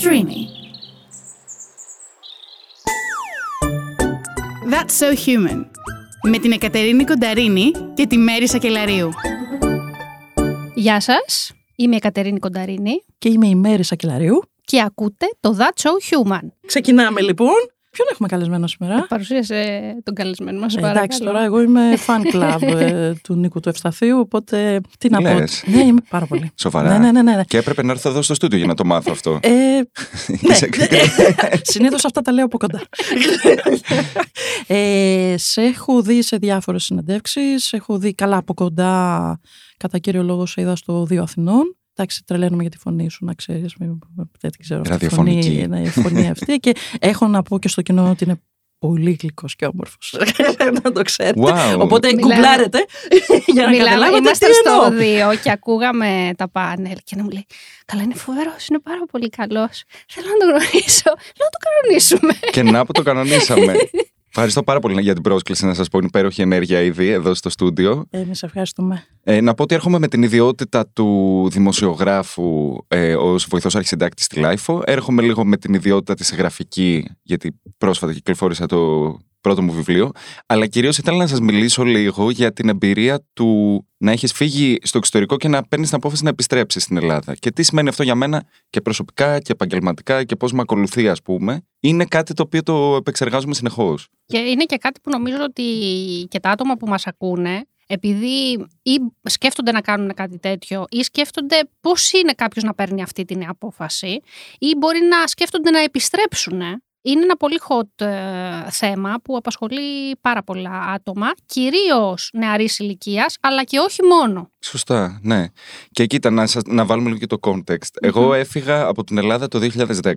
Streamy. That's so human. Με την Εκατερίνη Κονταρίνη και τη Μέρη Σακελαρίου. Γεια σας, είμαι η Κατερίνη Κονταρίνη Και είμαι η Μέρη Σακελαρίου. και ακούτε το That's So Human. Ξεκινάμε λοιπόν. Ποιον έχουμε καλεσμένο σήμερα; Παρουσίασε τον καλεσμένο μας, Ε, παρακαλώ. εντάξει, τώρα εγώ είμαι fan club ε, του Νίκου του Ευσταθείου, οπότε τι να πω. Λες. Ναι, είμαι πάρα πολύ. Σοβαρά. Ναι, ναι, ναι. ναι. Και έπρεπε να έρθω εδώ στο στούντιο για να το μάθω αυτό. Ε, ναι, Είσαι- συνήθως αυτά τα λέω από κοντά. ε, σε έχω δει σε διάφορες συνεντεύξεις, σε έχω δει καλά από κοντά, κατά κύριο λόγο σε είδα στο Δύο Αθηνών. Εντάξει, τρελαίνομαι για τη φωνή σου, να ξέρεις, μην- δεν την ξέρω. αυτή τη Ραδιοφωνική. Φωνή, ναι, η φωνή αυτή και έχω να πω και στο κοινό ότι είναι πολύ γλυκός και όμορφος. να το ξέρετε. Wow. Οπότε Μιλάμε- γκουγκλάρετε για να Μιλάμε, καταλάβετε είμαστε τι στο εννοώ. δύο και ακούγαμε τα πάνελ και να μου λέει Καλά, είναι φοβερός, είναι πάρα πολύ καλός. Θέλω να τον γνωρίσω. Λέω να το κανονίσουμε. Και να που το κανονίσαμε. Ευχαριστώ πάρα πολύ για την πρόσκληση να σας πω. Είναι υπέροχη ενέργεια ήδη εδώ στο στούντιο. Εμείς ευχαριστούμε. Ε, να πω ότι έρχομαι με την ιδιότητα του δημοσιογράφου ε, ως βοηθός αρχισυντάκτης στη LiFO. Έρχομαι λίγο με την ιδιότητα τη συγγραφική, γιατί πρόσφατα κυκλοφόρησα το πρώτο μου βιβλίο. Αλλά κυρίως ήθελα να σας μιλήσω λίγο για την εμπειρία του να έχεις φύγει στο εξωτερικό και να παίρνεις την απόφαση να επιστρέψεις στην Ελλάδα. Και τι σημαίνει αυτό για μένα και προσωπικά και επαγγελματικά και πώς με ακολουθεί, ας πούμε. Είναι κάτι το οποίο το επεξεργάζομαι συνεχώς. Και είναι και κάτι που νομίζω ότι και τα άτομα που μας ακούνε, επειδή ή σκέφτονται να κάνουν κάτι τέτοιο ή σκέφτονται πώς είναι κάποιος να παίρνει αυτή την απόφαση ή μπορεί να σκέφτονται να επιστρέψουν. Είναι ένα πολύ hot ε, θέμα που απασχολεί πάρα πολλά άτομα, κυρίως νεαρής ηλικίας, αλλά και όχι μόνο. Σωστά, ναι. Και κοίτα, να, σας, να βάλουμε λίγο και το context. Εγώ έφυγα από την Ελλάδα το 2010.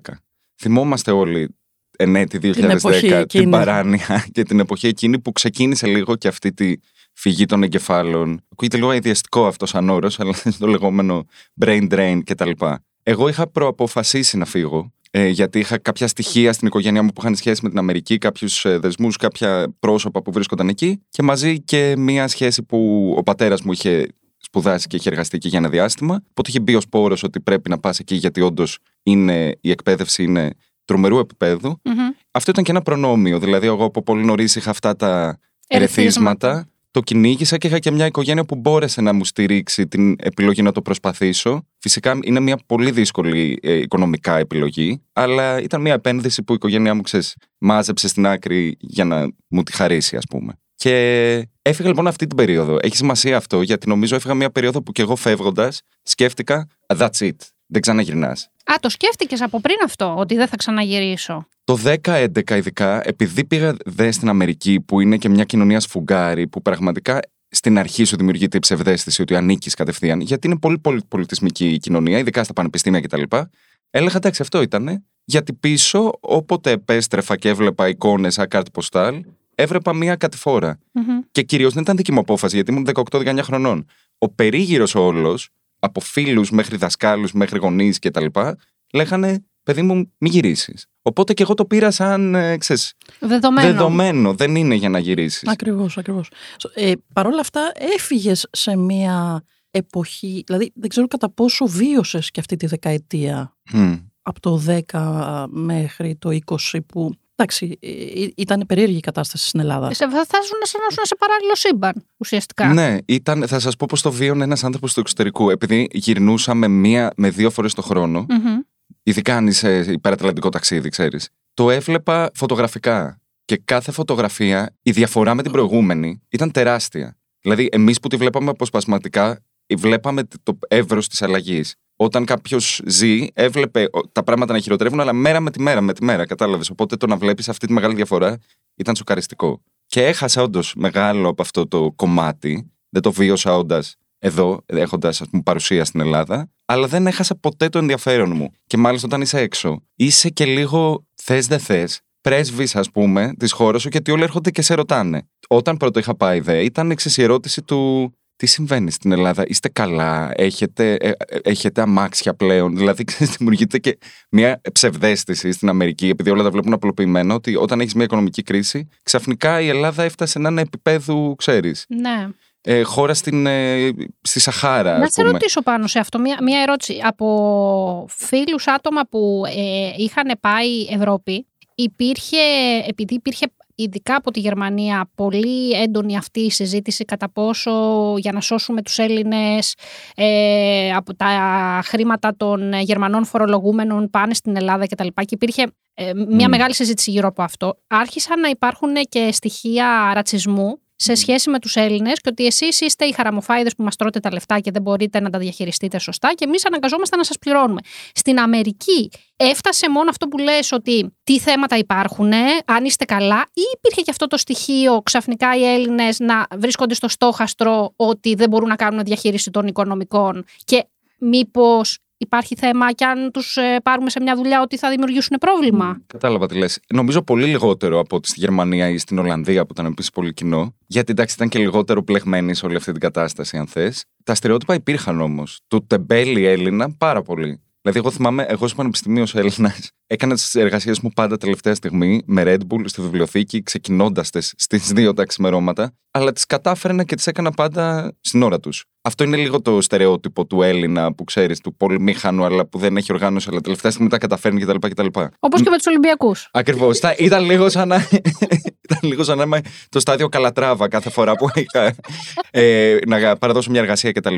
Θυμόμαστε όλοι ενέτη 2010 την, εποχή εκείνη. παράνοια και την εποχή εκείνη που ξεκίνησε λίγο και αυτή τη φυγή των εγκεφάλων. Ακούγεται λίγο αειδιαστικό αυτό σαν όρος, αλλά είναι το λεγόμενο brain drain κτλ. Εγώ είχα προαποφασίσει να φύγω, ε, γιατί είχα κάποια στοιχεία στην οικογένειά μου που είχαν σχέση με την Αμερική, κάποιους δεσμούς, κάποια πρόσωπα που βρίσκονταν εκεί και μαζί και μία σχέση που ο πατέρας μου είχε σπουδάσει και είχε εργαστεί εκεί για ένα διάστημα. Οπότε είχε μπει ο σπόρο ότι πρέπει να πας εκεί, γιατί όντως η εκπαίδευση είναι τρομερού επίπεδου. Μμμ. Αυτό ήταν και ένα προνόμιο. Δηλαδή, εγώ από πολύ νωρίς είχα αυτά τα Ερεθίσματα. ερεθίσματα. Το κυνήγησα και είχα και μια οικογένεια που μπόρεσε να μου στηρίξει την επιλογή να το προσπαθήσω. Φυσικά είναι μια πολύ δύσκολη ε, οικονομικά επιλογή, αλλά ήταν μια επένδυση που η οικογένειά μου ξέρεις, μάζεψε στην άκρη για να μου τη χαρίσει, ας πούμε. Και έφυγα λοιπόν αυτή την περίοδο. Έχει σημασία αυτό, γιατί νομίζω έφυγα μια περίοδο που κι εγώ φεύγοντας σκέφτηκα, «Ah, that's it. Δεν ξαναγυρνάς. Α, το σκέφτηκες από πριν αυτό, ότι δεν θα ξαναγυρίσω; Το 10-11 ειδικά, επειδή πήγα δε στην Αμερική, που είναι και μια κοινωνία σφουγγάρι, που πραγματικά στην αρχή σου δημιουργείται η ψευδέστηση ότι ανήκεις κατευθείαν, γιατί είναι πολύ πολιτισμική η κοινωνία, ειδικά στα πανεπιστήμια κτλ. Έλεγα εντάξει, αυτό ήταν. Γιατί πίσω, όποτε επέστρεφα και έβλεπα εικόνες σαν κάρτη ποστάλ, έβλεπα μία κατηφόρα. Μμμ. Και κυρίως δεν ήταν δική μου απόφαση, γιατί ήμουν 18-19 χρονών. Ο περίγυρος όλος, από φίλους μέχρι δασκάλους, μέχρι γονείς κτλ., λέγανε παιδί μου, μη γυρίσεις. Οπότε και εγώ το πήρα σαν ε, ξέρεις, Δεδομένο. δεδομένο. Δεν είναι για να γυρίσεις. Ακριβώς, ακριβώς. Ε, Παρ' όλα αυτά έφυγες σε μια εποχή, δηλαδή δεν ξέρω κατά πόσο βίωσες και αυτή τη δεκαετία από το 10 μέχρι το 20 που εντάξει, ε, ε, ήταν περίεργη η κατάσταση στην Ελλάδα. Σε, θα θα ζουν σαν να ζουν σε παράλληλο σύμπαν, ουσιαστικά. Ναι, ήταν, θα σας πω πώ το βίωνε ένας άνθρωπος του εξωτερικού. Επειδή γυρνούσαμε μία με δύο φορές το χρόνο, Μμμ. Ειδικά αν είσαι υπερατλαντικό ταξίδι, ξέρεις. Το έβλεπα φωτογραφικά. Και κάθε φωτογραφία, η διαφορά με την προηγούμενη ήταν τεράστια. Δηλαδή, εμείς που τη βλέπαμε αποσπασματικά, βλέπαμε το εύρος της αλλαγής. Όταν κάποιος ζει, έβλεπε ο, τα πράγματα να χειροτερεύουν, αλλά μέρα με τη μέρα, με τη μέρα, κατάλαβες. Οπότε το να βλέπεις αυτή τη μεγάλη διαφορά ήταν σοκαριστικό. Και έχασα όντως μεγάλο από αυτό το κομμάτι. Δεν το βίωσα όντας εδώ, έχοντας παρουσία στην Ελλάδα, αλλά δεν έχασα ποτέ το ενδιαφέρον μου. Και μάλιστα όταν είσαι έξω, είσαι και λίγο θες δεν θες, πρέσβης, ας πούμε, της χώρας σου, γιατί όλοι έρχονται και σε ρωτάνε. Όταν πρώτο είχα πάει δε, ήταν εξής η ερώτηση του τι συμβαίνει στην Ελλάδα, είστε καλά, έχετε, ε, ε, έχετε αμάξια πλέον; Δηλαδή, ξέρεις, δημιουργείται και μια ψευδέστηση στην Αμερική, επειδή όλα τα βλέπουν απλοποιημένα, ότι όταν έχεις μια οικονομική κρίση, ξαφνικά η Ελλάδα έφτασε να είναι επίπεδου, ξέρεις. Ναι. Ε, χώρα στην, ε, στη Σαχάρα. Να σε ρωτήσω πάνω σε αυτό μία, μία ερώτηση. Από φίλους άτομα που ε, είχαν πάει Ευρώπη, υπήρχε, επειδή υπήρχε ειδικά από τη Γερμανία πολύ έντονη αυτή η συζήτηση κατά πόσο για να σώσουμε τους Έλληνες ε, από τα χρήματα των Γερμανών φορολογούμενων πάνε στην Ελλάδα κτλ. Και, και υπήρχε ε, μια μεγάλη συζήτηση γύρω από αυτό. Άρχισαν να υπάρχουν και στοιχεία ρατσισμού σε σχέση με τους Έλληνες και ότι εσείς είστε οι χαραμοφάιδες που μας τρώτε τα λεφτά και δεν μπορείτε να τα διαχειριστείτε σωστά και εμείς αναγκαζόμαστε να σας πληρώνουμε. Στην Αμερική έφτασε μόνο αυτό που λες ότι τι θέματα υπάρχουν, αν είστε καλά, ή υπήρχε και αυτό το στοιχείο ξαφνικά οι Έλληνες να βρίσκονται στο στόχαστρο ότι δεν μπορούν να κάνουν διαχείριση των οικονομικών και μήπως υπάρχει θέμα και αν τους ε, πάρουμε σε μια δουλειά ότι θα δημιουργήσουν πρόβλημα. Κατάλαβα τι λες. Νομίζω πολύ λιγότερο από ότι στη Γερμανία ή στην Ολλανδία που ήταν επίσης πολύ κοινό. Γιατί εντάξει ήταν και λιγότερο πλεγμένοι σε όλη αυτή την κατάσταση, αν θες. Τα στερεότυπα υπήρχαν όμως. Το τεμπέλι Έλληνα πάρα πολύ. Δηλαδή, εγώ θυμάμαι, εγώ στο Πανεπιστημίο Έλληνας έκανα τις εργασίες μου πάντα τελευταία στιγμή με Red Bull στη βιβλιοθήκη, ξεκινώντας τις στις 2 τα ξημερώματα, αλλά τις κατάφερνα και τις έκανα πάντα στην ώρα τους. Αυτό είναι λίγο το στερεότυπο του Έλληνα που ξέρεις, του πολυμήχανου, αλλά που δεν έχει οργάνωση, αλλά τελευταία στιγμή τα καταφέρνει κτλ. κτλ. Όπως και με τους Ολυμπιακούς. Ακριβώς. ήταν λίγο σαν να. Ήταν λίγο σαν να είμαι το στάδιο Καλατράβα κάθε φορά που είχα ε, να παραδώσω μια εργασία κτλ.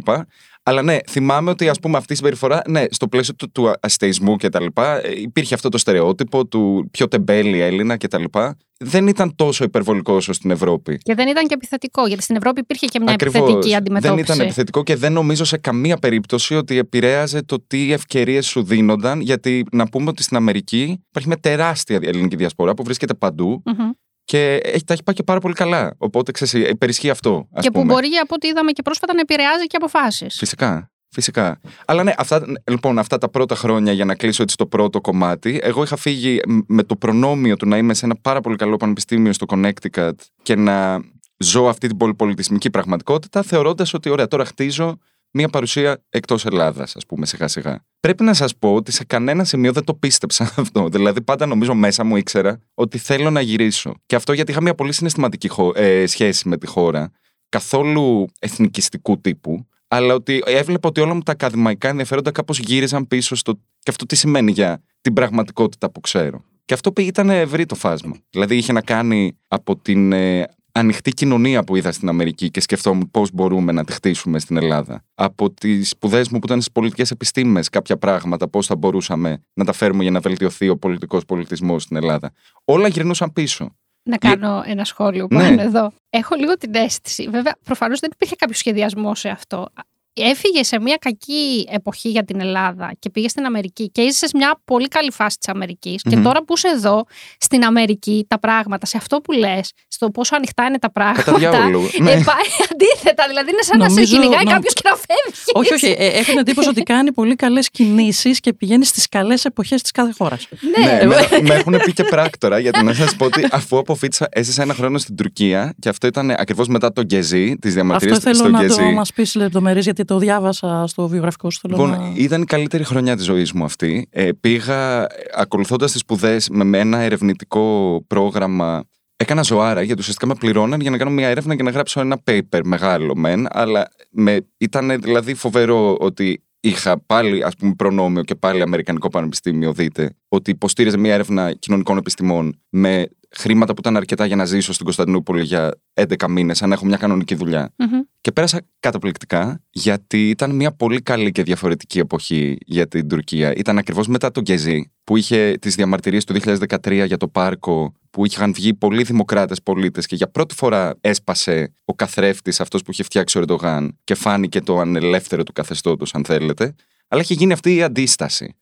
Αλλά ναι, θυμάμαι ότι ας πούμε αυτή η συμπεριφορά, ναι, στο πλαίσιο του, του αστεϊσμού και τα λοιπά, ε, υπήρχε αυτό το στερεότυπο του πιο τεμπέλη Έλληνα και τα λοιπά. Δεν ήταν τόσο υπερβολικό όσο στην Ευρώπη. Και δεν ήταν και επιθετικό, γιατί στην Ευρώπη υπήρχε και μια Ακριβώς. επιθετική αντιμετώπιση. Δεν ήταν επιθετικό και δεν νομίζω σε καμία περίπτωση ότι επηρέαζε το τι ευκαιρίες σου δίνονταν. Γιατί να πούμε ότι στην Αμερική υπάρχει μια τεράστια ελληνική διασπορά που βρίσκεται παντού. Mm-hmm. Και έχει, τα έχει πάει και πάρα πολύ καλά. Οπότε ξέρεις, υπερισχύει αυτό. Ας και πούμε. που μπορεί από ό,τι είδαμε και πρόσφατα να επηρεάζει και αποφάσεις. Φυσικά. Φυσικά. Αλλά ναι, αυτά, λοιπόν, αυτά τα πρώτα χρόνια για να κλείσω έτσι το πρώτο κομμάτι, εγώ είχα φύγει με το προνόμιο του να είμαι σε ένα πάρα πολύ καλό πανεπιστήμιο στο Connecticut και να ζω αυτή την πολυπολιτισμική πραγματικότητα, θεωρώντας ότι ωραία, τώρα χτίζω μια παρουσία εκτός Ελλάδας, ας πούμε, σιγά σιγά. Πρέπει να σας πω ότι σε κανένα σημείο δεν το πίστεψα αυτό. Δηλαδή, πάντα νομίζω μέσα μου ήξερα ότι θέλω να γυρίσω. Και αυτό γιατί είχα μια πολύ συναισθηματική ε, σχέση με τη χώρα, καθόλου εθνικιστικού τύπου, αλλά ότι έβλεπα ότι όλα μου τα ακαδημαϊκά ενδιαφέροντα κάπως γύριζαν πίσω στο. και αυτό τι σημαίνει για την πραγματικότητα που ξέρω. Και αυτό ήταν ευρύ το φάσμα. Δηλαδή είχε να κάνει από την ε, ανοιχτή κοινωνία που είδα στην Αμερική και σκεφτόμουν πώς μπορούμε να τη χτίσουμε στην Ελλάδα. Από τις σπουδές μου που ήταν στις πολιτικές επιστήμες, κάποια πράγματα, πώς θα μπορούσαμε να τα φέρουμε για να βελτιωθεί ο πολιτικός πολιτισμός στην Ελλάδα. Όλα γυρνούσαν πίσω. Να κάνω ένα σχόλιο ναι. πάνω εδώ. Έχω λίγο την αίσθηση. Βέβαια, προφανώς δεν υπήρχε κάποιο σχεδιασμό σε αυτό έφυγε σε μια κακή εποχή για την Ελλάδα και πήγε στην Αμερική και είσαι σε μια πολύ καλή φάση της αμερικη Και τώρα που είσαι εδώ, στην Αμερική, τα πράγματα, σε αυτό που λες, στο πόσο ανοιχτά είναι τα πράγματα. Κατά ναι. ε, πάει αντίθετα. Δηλαδή είναι σαν Νομίζω, να σε κυνηγάει νο... κάποιος και να φεύγεις. Όχι, όχι. Ε, έχω την εντύπωση ότι κάνει πολύ καλές κινήσεις και πηγαίνει στις καλές εποχές της κάθε χώρας. Ναι, ναι με, με έχουν πει και πράκτορα γιατί να σας πω ότι αφού αποφύτησα, έζησα ένα χρόνο στην Τουρκία και αυτό ήταν ακριβώς μετά το Γκεζί, τις διαμαρτυρίες στο Γκεζί. Αυτό θέλω να μας πεις λεπτομέρειες γιατί το διάβασα στο βιογραφικό σου. Λοιπόν, να... ήταν η καλύτερη χρονιά της ζωής μου αυτή. Ε, πήγα ακολουθώντας τις σπουδές με ένα ερευνητικό πρόγραμμα. Έκανα ζωάρα γιατί ουσιαστικά με πληρώναν για να κάνω μια έρευνα και να γράψω ένα paper μεγάλο μεν, αλλά με, ήταν δηλαδή φοβερό ότι είχα πάλι ας πούμε προνόμιο και πάλι Αμερικανικό Πανεπιστήμιο δείτε ότι υποστήριζε μια έρευνα κοινωνικών επιστημών με χρήματα που ήταν αρκετά για να ζήσω στην Κωνσταντινούπολη για 11 μήνες, αν έχω μια κανονική Και πέρασα καταπληκτικά, γιατί ήταν μια πολύ καλή και διαφορετική εποχή για την Τουρκία. Ήταν ακριβώς μετά τον Γκεζί, που είχε τις διαμαρτυρίες του 2013 για το πάρκο, που είχαν βγει πολλοί δημοκράτες πολίτες και για πρώτη φορά έσπασε ο καθρέφτης αυτός που είχε φτιάξει ο Ερντογάν και φάνηκε το ανελεύθερο του καθεστώτος, αν θέλετε. Αλλά είχε γίνει αυτή η αντισταση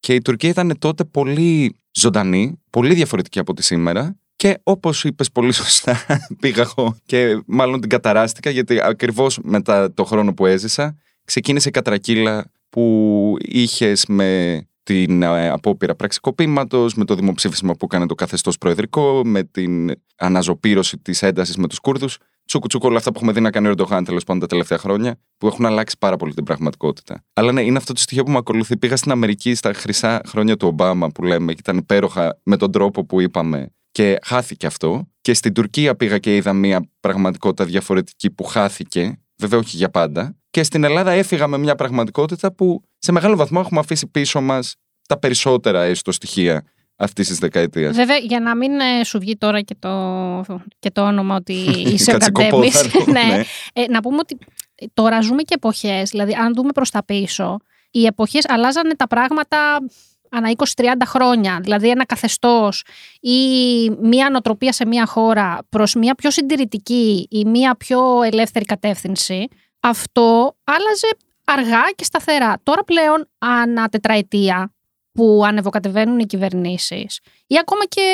Και η Τουρκία ήταν τότε πολύ ζωντανή, πολύ διαφορετική από τη σήμερα. Και όπως είπες πολύ σωστά, πήγα εγώ και μάλλον την καταράστηκα γιατί ακριβώς μετά το χρόνο που έζησα ξεκίνησε η κατρακύλα που είχες με την ε, απόπειρα πραξικοπήματο, με το δημοψήφισμα που έκανε το καθεστώς προεδρικό, με την αναζωπήρωση της έντασης με τους Κούρδους τσούκου τσούκου όλα αυτά που έχουμε δει να κάνει ο Ερντογάν τέλος πάντων τα τελευταία χρόνια, που έχουν αλλάξει πάρα πολύ την πραγματικότητα. Αλλά ναι, είναι αυτό το στοιχείο που με ακολουθεί. Πήγα στην Αμερική στα χρυσά χρόνια του Ομπάμα που λέμε και ήταν υπέροχα με τον τρόπο που είπαμε και χάθηκε αυτό. Και στην Τουρκία πήγα και είδα μια πραγματικότητα διαφορετική που χάθηκε, βέβαια όχι για πάντα. Και στην Ελλάδα έφυγα με μια πραγματικότητα που σε μεγάλο βαθμό έχουμε αφήσει πίσω μας τα περισσότερα έστω στοιχεία αυτής της δεκαετίας. Βέβαια, για να μην ε, σου βγει τώρα και το, και το όνομα ότι είσαι ο Καντέμι. ναι. ναι. Ε, να πούμε ότι τώρα ζούμε και εποχές. Δηλαδή, αν δούμε προς τα πίσω, οι εποχές αλλάζανε τα πράγματα ανά 20-30 χρόνια. Δηλαδή, ένα καθεστώς ή μία νοοτροπία σε μία χώρα προς μία πιο συντηρητική ή μία πιο ελεύθερη κατεύθυνση. Αυτό άλλαζε αργά και σταθερά. Τώρα πλέον, ανά τετραετία, που ανεβοκατεβαίνουν οι κυβερνήσεις, ή ακόμα και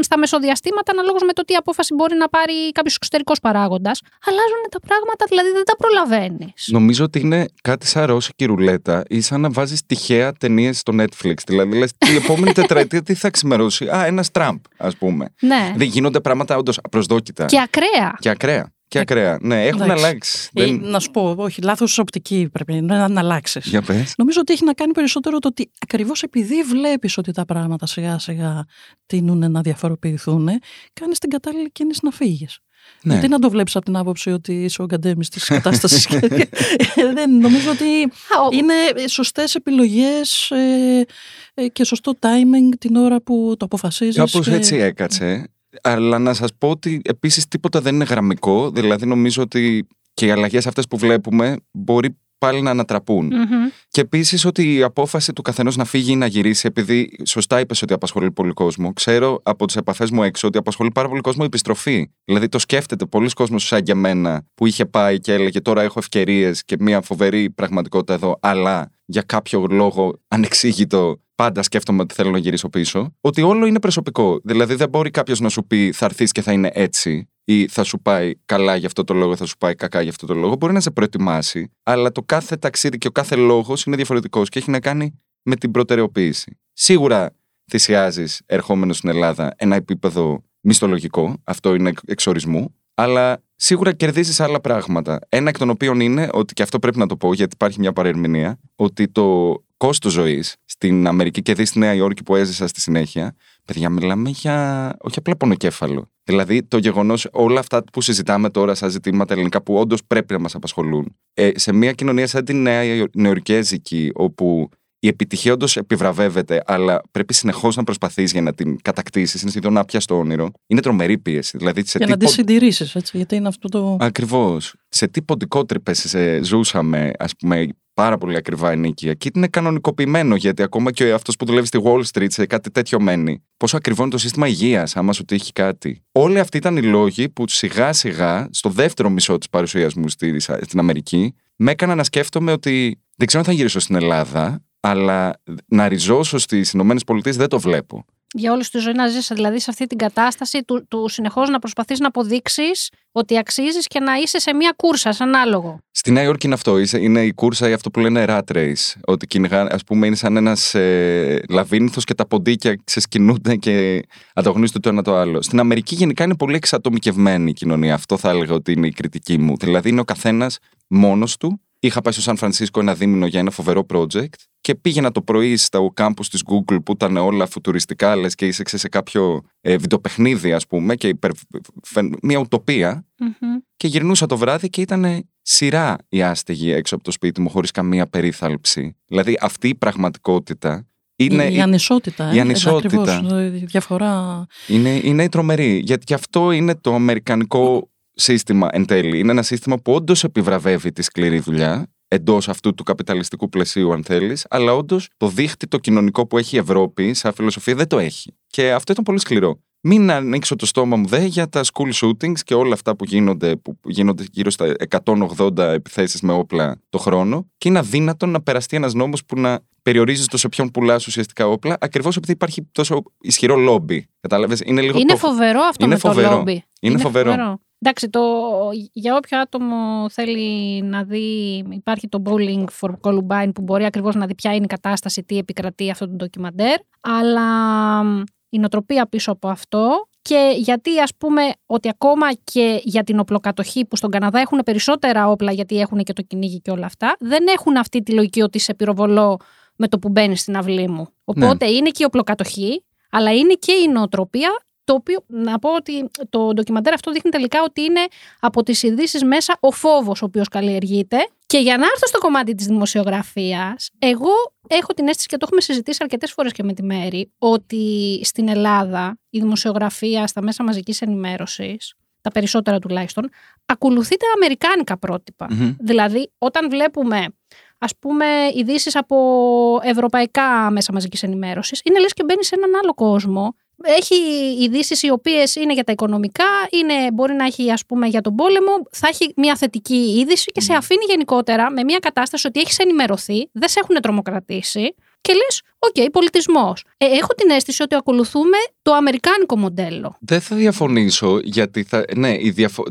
στα μεσοδιαστήματα, αναλόγως με το τι απόφαση μπορεί να πάρει κάποιος εξωτερικός παράγοντας, αλλάζουν τα πράγματα, δηλαδή δεν τα προλαβαίνεις. Νομίζω ότι είναι κάτι σαν ρώσικη ρουλέτα ή σαν να βάζεις τυχαία ταινίες στο Netflix. Δηλαδή, λες, την επόμενη τετραετία τι θα ξημερώσει; Α, ένας Τραμπ, ας πούμε. Ναι. Δεν γίνονται πράγματα όντως απροσδόκητα. Και ακραία. Και ακραία. Και ακραία. Ναι, έχουν Εντάξει. αλλάξει. Ε, δεν... Να σου πω, όχι, λάθος οπτική πρέπει να, να αλλάξεις. Για πες. Νομίζω ότι έχει να κάνει περισσότερο το ότι ακριβώς επειδή βλέπεις ότι τα πράγματα σιγά σιγά τείνουν να διαφοροποιηθούν, κάνεις την κατάλληλη κίνηση να φύγεις. Ναι. Γιατί να το βλέπεις από την άποψη ότι είσαι ο γκαντέμις της κατάστασης. Ε, δεν νομίζω ότι είναι σωστές επιλογές ε, ε, και σωστό timing την ώρα που το αποφασίζεις. Κάπως και... έτσι έκατσε. Αλλά να σας πω ότι επίσης τίποτα δεν είναι γραμμικό. Δηλαδή νομίζω ότι και οι αλλαγές αυτές που βλέπουμε μπορεί πάλι να ανατραπουν Και επίσης ότι η απόφαση του καθενός να φύγει ή να γυρίσει, επειδή σωστά είπες ότι απασχολεί πολύ κόσμο, ξέρω από τις επαφές μου έξω ότι απασχολεί πάρα πολύ κόσμο η επιστροφή. Δηλαδή το σκέφτεται πολλοί κόσμος σαν και εμένα που είχε πάει και έλεγε τώρα έχω ευκαιρίες και μια φοβερή πραγματικότητα εδώ, αλλά για κάποιο λόγο ανεξήγητο πάντα σκέφτομαι ότι θέλω να γυρίσω πίσω. Ότι όλο είναι προσωπικό. Δηλαδή δεν μπορεί κάποιος να σου πει θα έρθεις και θα είναι έτσι ή θα σου πάει καλά για αυτό το λόγο, θα σου πάει κακά για αυτό το λόγο. Μπορεί να σε προετοιμάσει, αλλά το κάθε ταξίδι και ο κάθε λόγος είναι διαφορετικός και έχει να κάνει με την προτεραιοποίηση. Σίγουρα θυσιάζεις ερχόμενο στην Ελλάδα ένα επίπεδο μισθολογικό, αυτό είναι εξορισμού, αλλά σίγουρα κερδίζεις άλλα πράγματα. Ένα εκ των οποίων είναι ότι, και αυτό πρέπει να το πω γιατί υπάρχει μια παρερμηνία, ότι το κόστος ζωής στην Αμερική και δεις στη Νέα Υόρκη που έζησα στη συνέχεια, παιδιά, μιλάμε για όχι απλά πονοκέφαλο. Δηλαδή το γεγονός, όλα αυτά που συζητάμε τώρα σαν ζητήματα ελληνικά που όντως πρέπει να μας απασχολούν, ε, σε μια κοινωνία σαν την Νέα Νεορκέζικη, όπου η επιτυχία όντω επιβραβεύεται, αλλά πρέπει συνεχώς να προσπαθείς για να την κατακτήσεις. Είναι σχεδόν άπια στο όνειρο. Είναι τρομερή πίεση. Δηλαδή, σε για τι να τη συντηρήσεις, έτσι. Γιατί είναι αυτό το. Ακριβώς. Σε τι ποντικότρυπες ζούσαμε, ας πούμε, πάρα πολύ ακριβά ενίκεια. Και είναι κανονικοποιημένο, γιατί ακόμα και αυτό που δουλεύει στη Wall Street σε κάτι τέτοιο μένει. Πόσο ακριβό είναι το σύστημα υγείας, άμα σου τύχει κάτι. Όλοι αυτοί ήταν οι λόγοι που σιγά σιγά, στο δεύτερο μισό της παρουσίας μου στην Αμερική, με έκανα να σκέφτομαι ότι δεν ξέρω αν θα γυρίσω στην Ελλάδα, αλλά να ριζώσω στις Ηνωμένες Πολιτείες δεν το βλέπω. Για όλη τη ζωής να ζεις δηλαδή σε αυτή την κατάσταση του, του συνεχώς να προσπαθείς να αποδείξεις ότι αξίζεις και να είσαι σε μια κούρσα, σαν άλογο. Στη Νέα Υόρκη είναι αυτό. Είναι η κούρσα ή αυτό που λένε rat race. Ότι κυνηγά, ας πούμε, είναι σαν ένας ε, λαβύρινθος και τα ποντίκια ξεσκινούνται και ανταγωνίζονται το ένα το άλλο. Στην Αμερική γενικά είναι πολύ εξατομικευμένη η κοινωνία. Αυτό θα έλεγα ότι είναι η κριτική μου. Δηλαδή είναι ο καθένας μόνος του Είχα πάει στο Σαν Φρανσίσκο ένα δίμηνο για ένα φοβερό project και πήγαινα το πρωί στο κάμπου της Google που ήταν όλα φουτουριστικά, λες και είσαι σε κάποιο ε, βιντεοπαιχνίδι, ας πούμε, και υπερ, μια ουτοπία. Και γυρνούσα το βράδυ και ήταν σειρά οι άστεγοι έξω από το σπίτι μου, χωρίς καμία περίθαλψη. Δηλαδή αυτή η πραγματικότητα. Είναι η, η ανισότητα. Η ε, ανισότητα. Ακριβώς, η διαφορά. Είναι, είναι η τρομερή. Γιατί και αυτό είναι το αμερικανικό σύστημα εν τέλει. Είναι ένα σύστημα που όντως επιβραβεύει τη σκληρή δουλειά εντός αυτού του καπιταλιστικού πλαισίου, αν θέλεις, αλλά όντως το δίχτυ το κοινωνικό που έχει η Ευρώπη, σαν φιλοσοφία, δεν το έχει. Και αυτό ήταν πολύ σκληρό. Μην ανοίξω το στόμα μου δε για τα school shootings και όλα αυτά που γίνονται, που γίνονται γύρω στα 180 επιθέσεις με όπλα το χρόνο. Και είναι αδύνατο να περαστεί ένας νόμος που να περιορίζει το σε ποιον πουλάς ουσιαστικά όπλα, ακριβώς επειδή υπάρχει τόσο ισχυρό λόμπι. Κατάλαβες; Είναι, λίγο είναι φοβερό αυτό είναι με φοβερό. το λόμπι. Είναι, είναι φοβερό. φοβερό. Εντάξει, το, για όποιο άτομο θέλει να δει, υπάρχει το Bowling for Columbine που μπορεί ακριβώς να δει ποια είναι η κατάσταση, τι επικρατεί αυτό το ντοκιμαντέρ, αλλά η νοτροπία πίσω από αυτό και γιατί ας πούμε ότι ακόμα και για την οπλοκατοχή που στον Καναδά έχουν περισσότερα όπλα γιατί έχουν και το κυνήγι και όλα αυτά, δεν έχουν αυτή τη λογική ότι σε πυροβολώ με το που μπαίνεις στην αυλή μου. Οπότε ναι. είναι και η οπλοκατοχή, αλλά είναι και η νοοτροπία το οποίο να πω ότι το ντοκιμαντέρ αυτό δείχνει τελικά ότι είναι από τις ειδήσεις μέσα ο φόβος ο οποίος καλλιεργείται. Και για να έρθω στο κομμάτι της δημοσιογραφίας, εγώ έχω την αίσθηση και το έχουμε συζητήσει αρκετές φορές και με τη Μέρη, ότι στην Ελλάδα η δημοσιογραφία στα μέσα μαζικής ενημέρωσης τα περισσότερα τουλάχιστον, ακολουθεί τα αμερικάνικα Δηλαδή, όταν βλέπουμε ας πούμε ειδήσεις από ευρωπαϊκά μέσα μαζικής ενημέρωσης, είναι λες και μπαίνεις σε έναν άλλο κόσμο. Έχει ειδήσεις οι οποίες είναι για τα οικονομικά, είναι, μπορεί να έχει ας πούμε για τον πόλεμο, θα έχει μια θετική είδηση και σε αφήνει γενικότερα με μια κατάσταση ότι έχεις ενημερωθεί, δεν σε έχουν τρομοκρατήσει και λες, OK, okay, πολιτισμός. Ε, έχω την αίσθηση ότι ακολουθούμε το αμερικάνικο μοντέλο. Δεν θα διαφωνήσω, γιατί θα, ναι,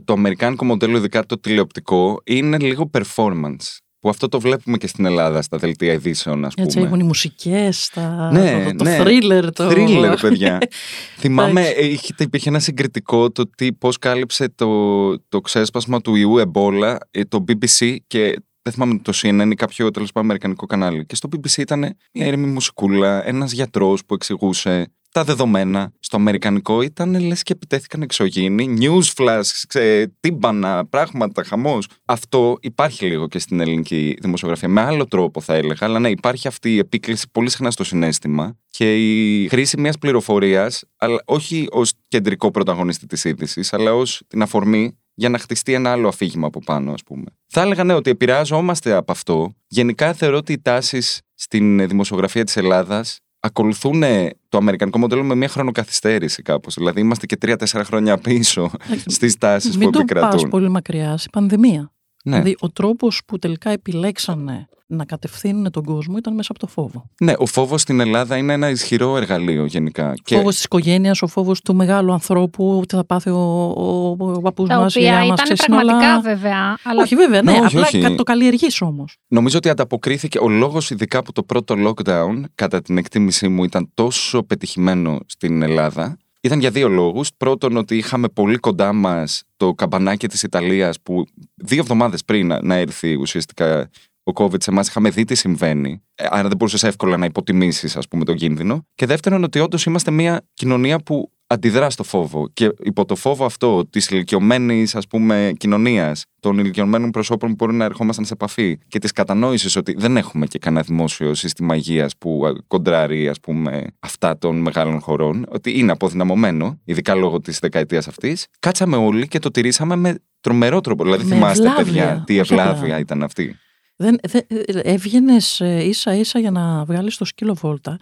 το αμερικάνικο μοντέλο, ειδικά το τηλεοπτικό, είναι λίγο performance. Που αυτό το βλέπουμε και στην Ελλάδα στα δελτία ειδήσεων, ας πούμε. Έτσι έχουν οι μουσικές, τα... ναι, το, το ναι. thriller. Το... Thriller, παιδιά. Θυμάμαι, υπήρχε ένα συγκριτικό το τι, πώς κάλυψε το, το ξέσπασμα του ιού εμπόλα ε, το BBC και δεν θυμάμαι το CNN ή κάποιο τέλος πάντων αμερικανικό κανάλι. Και στο BBC ήταν μια έρημη μουσικούλα, ένας γιατρός που εξηγούσε τα δεδομένα. Στο αμερικανικό ήταν λες και επιτέθηκαν εξωγήινοι, news flash, ξέ, τύμπανα, πράγματα, χαμός. Αυτό υπάρχει λίγο και στην ελληνική δημοσιογραφία. Με άλλο τρόπο θα έλεγα, αλλά ναι, υπάρχει αυτή η επίκληση πολύ συχνά στο συνέστημα και η χρήση μιας πληροφορίας, όχι ως κεντρικό πρωταγωνιστή της είδησης, αλλά ως την αφορμή για να χτιστεί ένα άλλο αφήγημα από πάνω, ας πούμε. Θα έλεγα ναι, ότι επηρεάζομαστε από αυτό. Γενικά θεωρώ ότι οι τάσεις στην δημοσιογραφία της Ελλάδας ακολουθούν το αμερικανικό μοντέλο με μια χρονοκαθυστέρηση κάπως. Δηλαδή είμαστε και τρία-τέσσερα χρόνια πίσω στις τάσεις που επικρατούν. Μην το πολύ μακριά, η πανδημία. Ναι. Δηλαδή ο τρόπος που τελικά επιλέξανε να κατευθύνουν τον κόσμο ήταν μέσα από το φόβο. Ναι, ο φόβος στην Ελλάδα είναι ένα ισχυρό εργαλείο γενικά. Ο φόβος της οικογένειας, ο φόβος του μεγάλου ανθρώπου, ότι θα πάθει ο, ο, ο παππούς μας, η γιαγιά μας. Ήταν πραγματικά βέβαια. Αλλά... Όχι, βέβαια, ναι, όχι, απλά όχι. το καλλιεργείς όμως. Νομίζω ότι ανταποκρίθηκε. Ο λόγος, ειδικά που το πρώτο lockdown, κατά την εκτίμησή μου, ήταν τόσο πετυχημένο στην Ελλάδα, ήταν για δύο λόγους. Πρώτον, ότι είχαμε πολύ κοντά μας το καμπανάκι της Ιταλίας που δύο εβδομάδες πριν να έρθει ουσιαστικά ο COVID σε εμάς, είχαμε δει τι συμβαίνει. Ε, άρα δεν μπορούσες εύκολα να υποτιμήσεις, ας πούμε, τον κίνδυνο. Και δεύτερον, ότι όντως είμαστε μια κοινωνία που αντιδρά στο φόβο. Και υπό το φόβο αυτό της ηλικιωμένης, ας πούμε, κοινωνίας, των ηλικιωμένων προσώπων που μπορεί να ερχόμασταν σε επαφή και της κατανόησης ότι δεν έχουμε και κανένα δημόσιο σύστημα υγείας που κοντράρει, ας πούμε, αυτά των μεγάλων χωρών, ότι είναι αποδυναμωμένο, ειδικά λόγω της δεκαετίας αυτής, κάτσαμε όλοι και το τηρήσαμε με τρομερό τρόπο. Δηλαδή, με θυμάστε, ευλάβεια. παιδιά, τι ευλάβεια ήταν αυτή. Δεν, δεν, έβγαινες ίσα ίσα για να βγάλεις το σκύλο βόλτα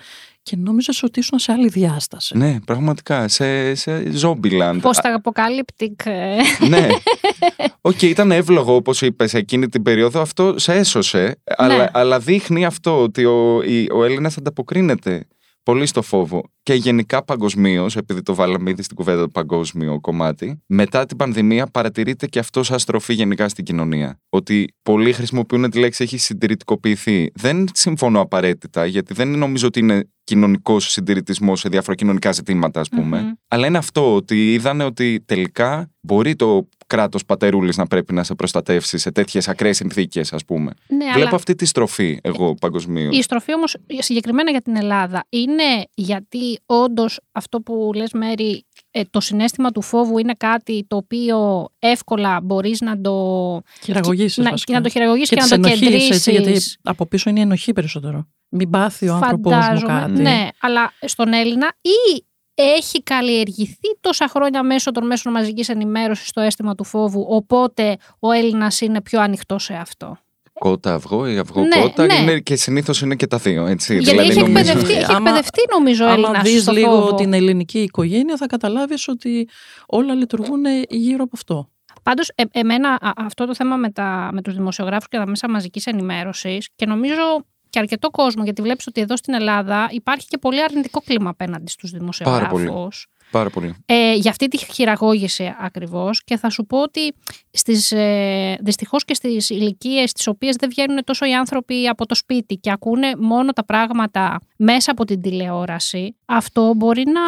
και νόμιζες ότι ήσουν σε άλλη διάσταση. Ναι, πραγματικά. Σε, σε zombieland. Post-apocalyptic. Ε. ναι. OK, okay, ήταν εύλογο όπως είπες εκείνη την περίοδο. Αυτό σε έσωσε. Ναι. Αλλά, αλλά δείχνει αυτό ότι ο, ο Έλληνας ανταποκρίνεται πολύ στο φόβο και γενικά παγκοσμίως, επειδή το βάλαμε ήδη στην κουβέντα το παγκόσμιο κομμάτι, μετά την πανδημία παρατηρείται και αυτό σαν στροφή γενικά στην κοινωνία. Ότι πολλοί χρησιμοποιούν τη λέξη έχει συντηρητικοποιηθεί. Δεν συμφωνώ απαραίτητα, γιατί δεν νομίζω ότι είναι κοινωνικός συντηρητισμός σε διάφορα κοινωνικά ζητήματα, ας πούμε. Αλλά είναι αυτό ότι είδανε ότι τελικά μπορεί το κράτος πατερούλης να πρέπει να σε προστατεύσει σε τέτοιες ακραίες συνθήκες, ας πούμε. Ναι, Βλέπω αυτή τη στροφή εγώ παγκοσμίως. Η στροφή όμως συγκεκριμένα για την Ελλάδα είναι γιατί όντως αυτό που λες Μέρη ε, το συνέστημα του φόβου είναι κάτι το οποίο εύκολα μπορείς να το χειραγωγήσεις, να, να το χειραγωγήσεις και, και να το κεντρήσεις. γιατί από πίσω είναι η ενοχή περισσότερο. Μην πάθει ο άνθρωπος μου κάτι. Ναι, αλλά στον Έλληνα ή έχει καλλιεργηθεί τόσα χρόνια μέσω των μέσων μαζικής ενημέρωσης το αίσθημα του φόβου, οπότε ο Έλληνας είναι πιο ανοιχτό σε αυτό. Κότα αυγό ή αυγό ναι, κότα. Ναι. Είναι, και συνήθως είναι και τα δύο. Έτσι. Γιατί δηλαδή, έχει, νομίζω... εκπαιδευτεί, έχει εκπαιδευτεί νομίζω ο Έλληνας. Αν δει λίγο φόβο. την ελληνική οικογένεια, θα καταλάβεις ότι όλα λειτουργούν γύρω από αυτό. Πάντως, ε, εμένα αυτό το θέμα με, τα, με τους δημοσιογράφους και τα μέσα μαζικής ενημέρωσης και νομίζω και αρκετό κόσμο, γιατί βλέπεις ότι εδώ στην Ελλάδα υπάρχει και πολύ αρνητικό κλίμα απέναντι στους δημοσιογράφους. Πάρα πολύ. Ε, για αυτή τη χειραγώγηση ακριβώς. Και θα σου πω ότι στις, ε, δυστυχώς και στις ηλικίες τις οποίες δεν βγαίνουν τόσο οι άνθρωποι από το σπίτι και ακούνε μόνο τα πράγματα μέσα από την τηλεόραση, αυτό μπορεί να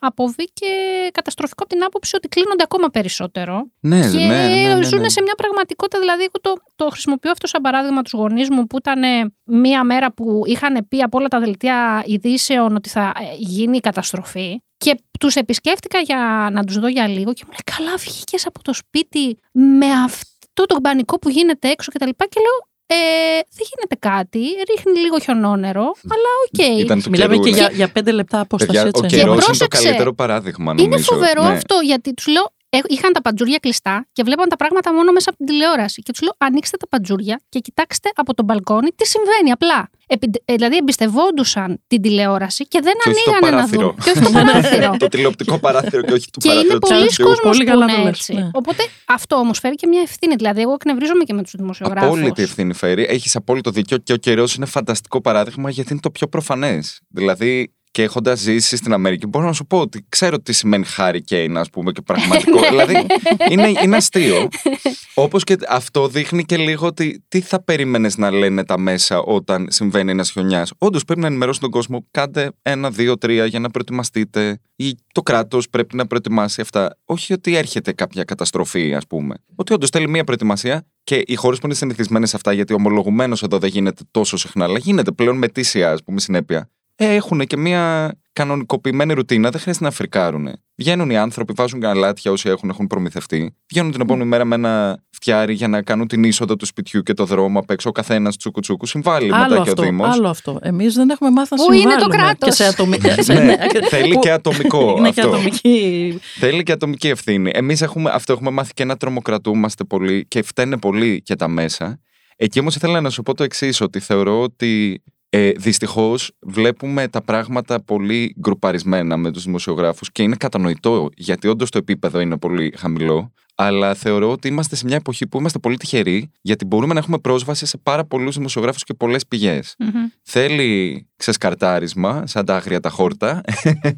αποβεί και καταστροφικό από την άποψη ότι κλείνονται ακόμα περισσότερο. Ναι, και ναι, ναι, ναι, ναι, ζουν σε μια πραγματικότητα. Δηλαδή, εγώ το, το χρησιμοποιώ αυτό σαν παράδειγμα τους γονείς μου που ήταν μία μέρα που είχαν πει από όλα τα δελτία ειδήσεων ότι θα ε, γίνει η καταστροφή Και τους επισκέφτηκα για να τους δω για λίγο και μου λέει: Καλά, βγήκες από το σπίτι με αυτό το πανικό που γίνεται έξω κτλ. Και, και λέω: ε, δεν γίνεται κάτι. Ρίχνει λίγο χιονόνερο, αλλά OK. Okay. Μιλάμε και για, για πέντε λεπτά απόσταση. Ο καιρός είναι το καλύτερο παράδειγμα, νομίζω. Είναι φοβερό ναι. αυτό, γιατί τους λέω: είχαν τα παντζούρια κλειστά και βλέπαν τα πράγματα μόνο μέσα από την τηλεόραση. Και τους λέω: Ανοίξτε τα παντζούρια και κοιτάξτε από το μπαλκόνι τι συμβαίνει απλά. Επι, ε, δηλαδή εμπιστευόντουσαν την τηλεόραση και δεν και ανοίγανε να δουν. Και όχι το παράθυρο. το τηλεοπτικό παράθυρο και όχι το και παράθυρο. Και είναι πολλοί κόσμοι που είναι έτσι. Ναι. Οπότε αυτό όμως φέρει και μια ευθύνη. Δηλαδή, εγώ εκνευρίζομαι και με τους δημοσιογράφους. Απόλυτη ευθύνη φέρει. Έχεις απόλυτο δίκιο και ο καιρός είναι φανταστικό παράδειγμα γιατί είναι το πιο προφανές. Δηλαδή, και έχοντας ζήσει στην Αμερική, μπορώ να σου πω ότι ξέρω τι σημαίνει hurricane, ας πούμε, και πραγματικό. δηλαδή, είναι, είναι αστείο. Όπως και αυτό δείχνει και λίγο ότι τι θα περίμενες να λένε τα μέσα όταν συμβαίνει ένας χιονιάς. Όντως πρέπει να ενημερώσουν τον κόσμο. Κάντε ένα, δύο, τρία για να προετοιμαστείτε. Ή το κράτος πρέπει να προετοιμάσει αυτά. Όχι ότι έρχεται κάποια καταστροφή, ας πούμε. Ότι όντως θέλει μία προετοιμασία και οι χώρες που είναι συνηθισμένες σε αυτά, γιατί ομολογουμένως εδώ δεν γίνεται τόσο συχνά, αλλά γίνεται πλέον με τήσια, ας πούμε, συνέπεια έχουν και μια κανονικοποιημένη ρουτίνα, δεν χρειάζεται να φρικάρουν. Βγαίνουν οι άνθρωποι, βάζουν καλάτια όσοι έχουν, έχουν προμηθευτεί. Βγαίνουν την επόμενη μέρα με ένα φτιάρι για να κάνουν την είσοδο του σπιτιού και το δρόμο απ' έξω. Ο καθένας τσούκου τσούκου. Συμβάλλει άλλο μετά αυτό, και ο Δήμος. Άλλο αυτό. Εμείς δεν έχουμε μάθει να Πού συμβάλλουμε. είναι το κράτος; Και σε ατομική. ναι, θέλει και ατομικό. Είναι αυτό. και ατομική. Θέλει και ατομική ευθύνη. Εμείς αυτό έχουμε μάθει και να τρομοκρατούμαστε πολύ και φταίνε πολύ και τα μέσα. Εκεί όμως ήθελα να σου πω το εξής, ότι θεωρώ ότι ε, Δυστυχώς βλέπουμε τα πράγματα πολύ γκρουπαρισμένα με τους δημοσιογράφους και είναι κατανοητό γιατί όντως το επίπεδο είναι πολύ χαμηλό. Αλλά θεωρώ ότι είμαστε σε μια εποχή που είμαστε πολύ τυχεροί γιατί μπορούμε να έχουμε πρόσβαση σε πάρα πολλούς δημοσιογράφους και πολλές πηγές. Mm-hmm. Θέλει ξεσκαρτάρισμα, σαν τα άγρια τα χόρτα,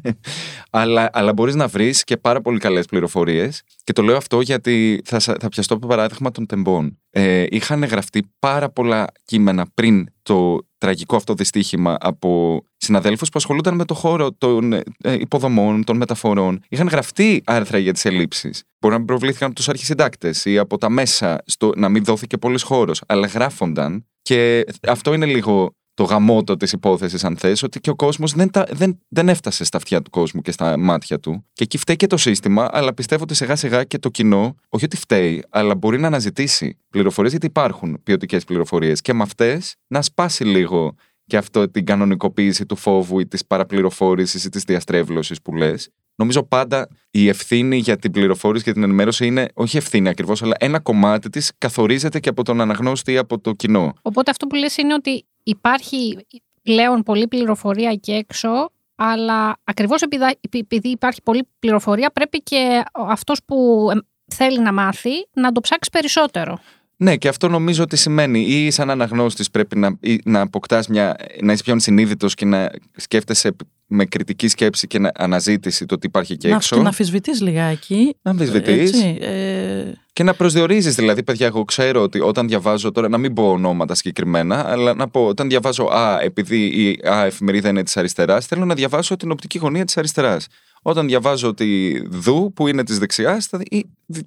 αλλά, αλλά μπορείς να βρεις και πάρα πολύ καλές πληροφορίες. Και το λέω αυτό γιατί θα, θα πιαστώ το παράδειγμα των τεμπών. Ε, είχαν γραφτεί πάρα πολλά κείμενα πριν το τραγικό αυτό δυστύχημα από συναδέλφους που ασχολούνταν με το χώρο των ε, υποδομών, των μεταφορών. Είχαν γραφτεί άρθρα για τις ελλείψεις. Μπορεί να προβλήθηκαν από τους αρχισυντάκτες ή από τα μέσα στο να μην δόθηκε πολλής χώρος, αλλά γράφονταν και αυτό είναι λίγο το γαμότο της υπόθεσης, αν θες, ότι και ο κόσμος δεν, δεν, δεν έφτασε στα αυτιά του κόσμου και στα μάτια του. Και εκεί φταίει και το σύστημα, αλλά πιστεύω ότι σιγά σιγά και το κοινό, όχι ότι φταίει, αλλά μπορεί να αναζητήσει πληροφορίες, γιατί υπάρχουν ποιοτικές πληροφορίες. Και με αυτές να σπάσει λίγο και αυτό την κανονικοποίηση του φόβου ή της παραπληροφόρησης ή της διαστρέβλωσης που λες. Νομίζω πάντα η ευθύνη για την πληροφόρηση και την ενημέρωση είναι όχι ευθύνη ακριβώς, αλλά ένα κομμάτι της καθορίζεται και από τον αναγνώστη ή από το κοινό. Οπότε αυτό που λες είναι ότι υπάρχει πλέον πολλή πληροφορία εκεί έξω, αλλά ακριβώς επειδή υπάρχει πολλή πληροφορία πρέπει και αυτός που θέλει να μάθει να το ψάξει περισσότερο. Ναι, και αυτό νομίζω ότι σημαίνει ή σαν αναγνώστης πρέπει να, να αποκτάς μια, να είσαι πιο συνείδητος και να σκέφτεσαι με κριτική σκέψη και αναζήτηση το τι υπάρχει εκεί έξω. Να, να αμφισβητείς λιγάκι. Να αμφισβητείς. Ε... Και να προσδιορίζεις δηλαδή, παιδιά, εγώ ξέρω ότι όταν διαβάζω τώρα, να μην πω ονόματα συγκεκριμένα, αλλά να πω όταν διαβάζω Α, επειδή η Α εφημερίδα είναι της αριστεράς, θέλω να διαβάσω την οπτική γωνία της αριστεράς. Όταν διαβάζω τη Δου, που είναι της δεξιάς, θα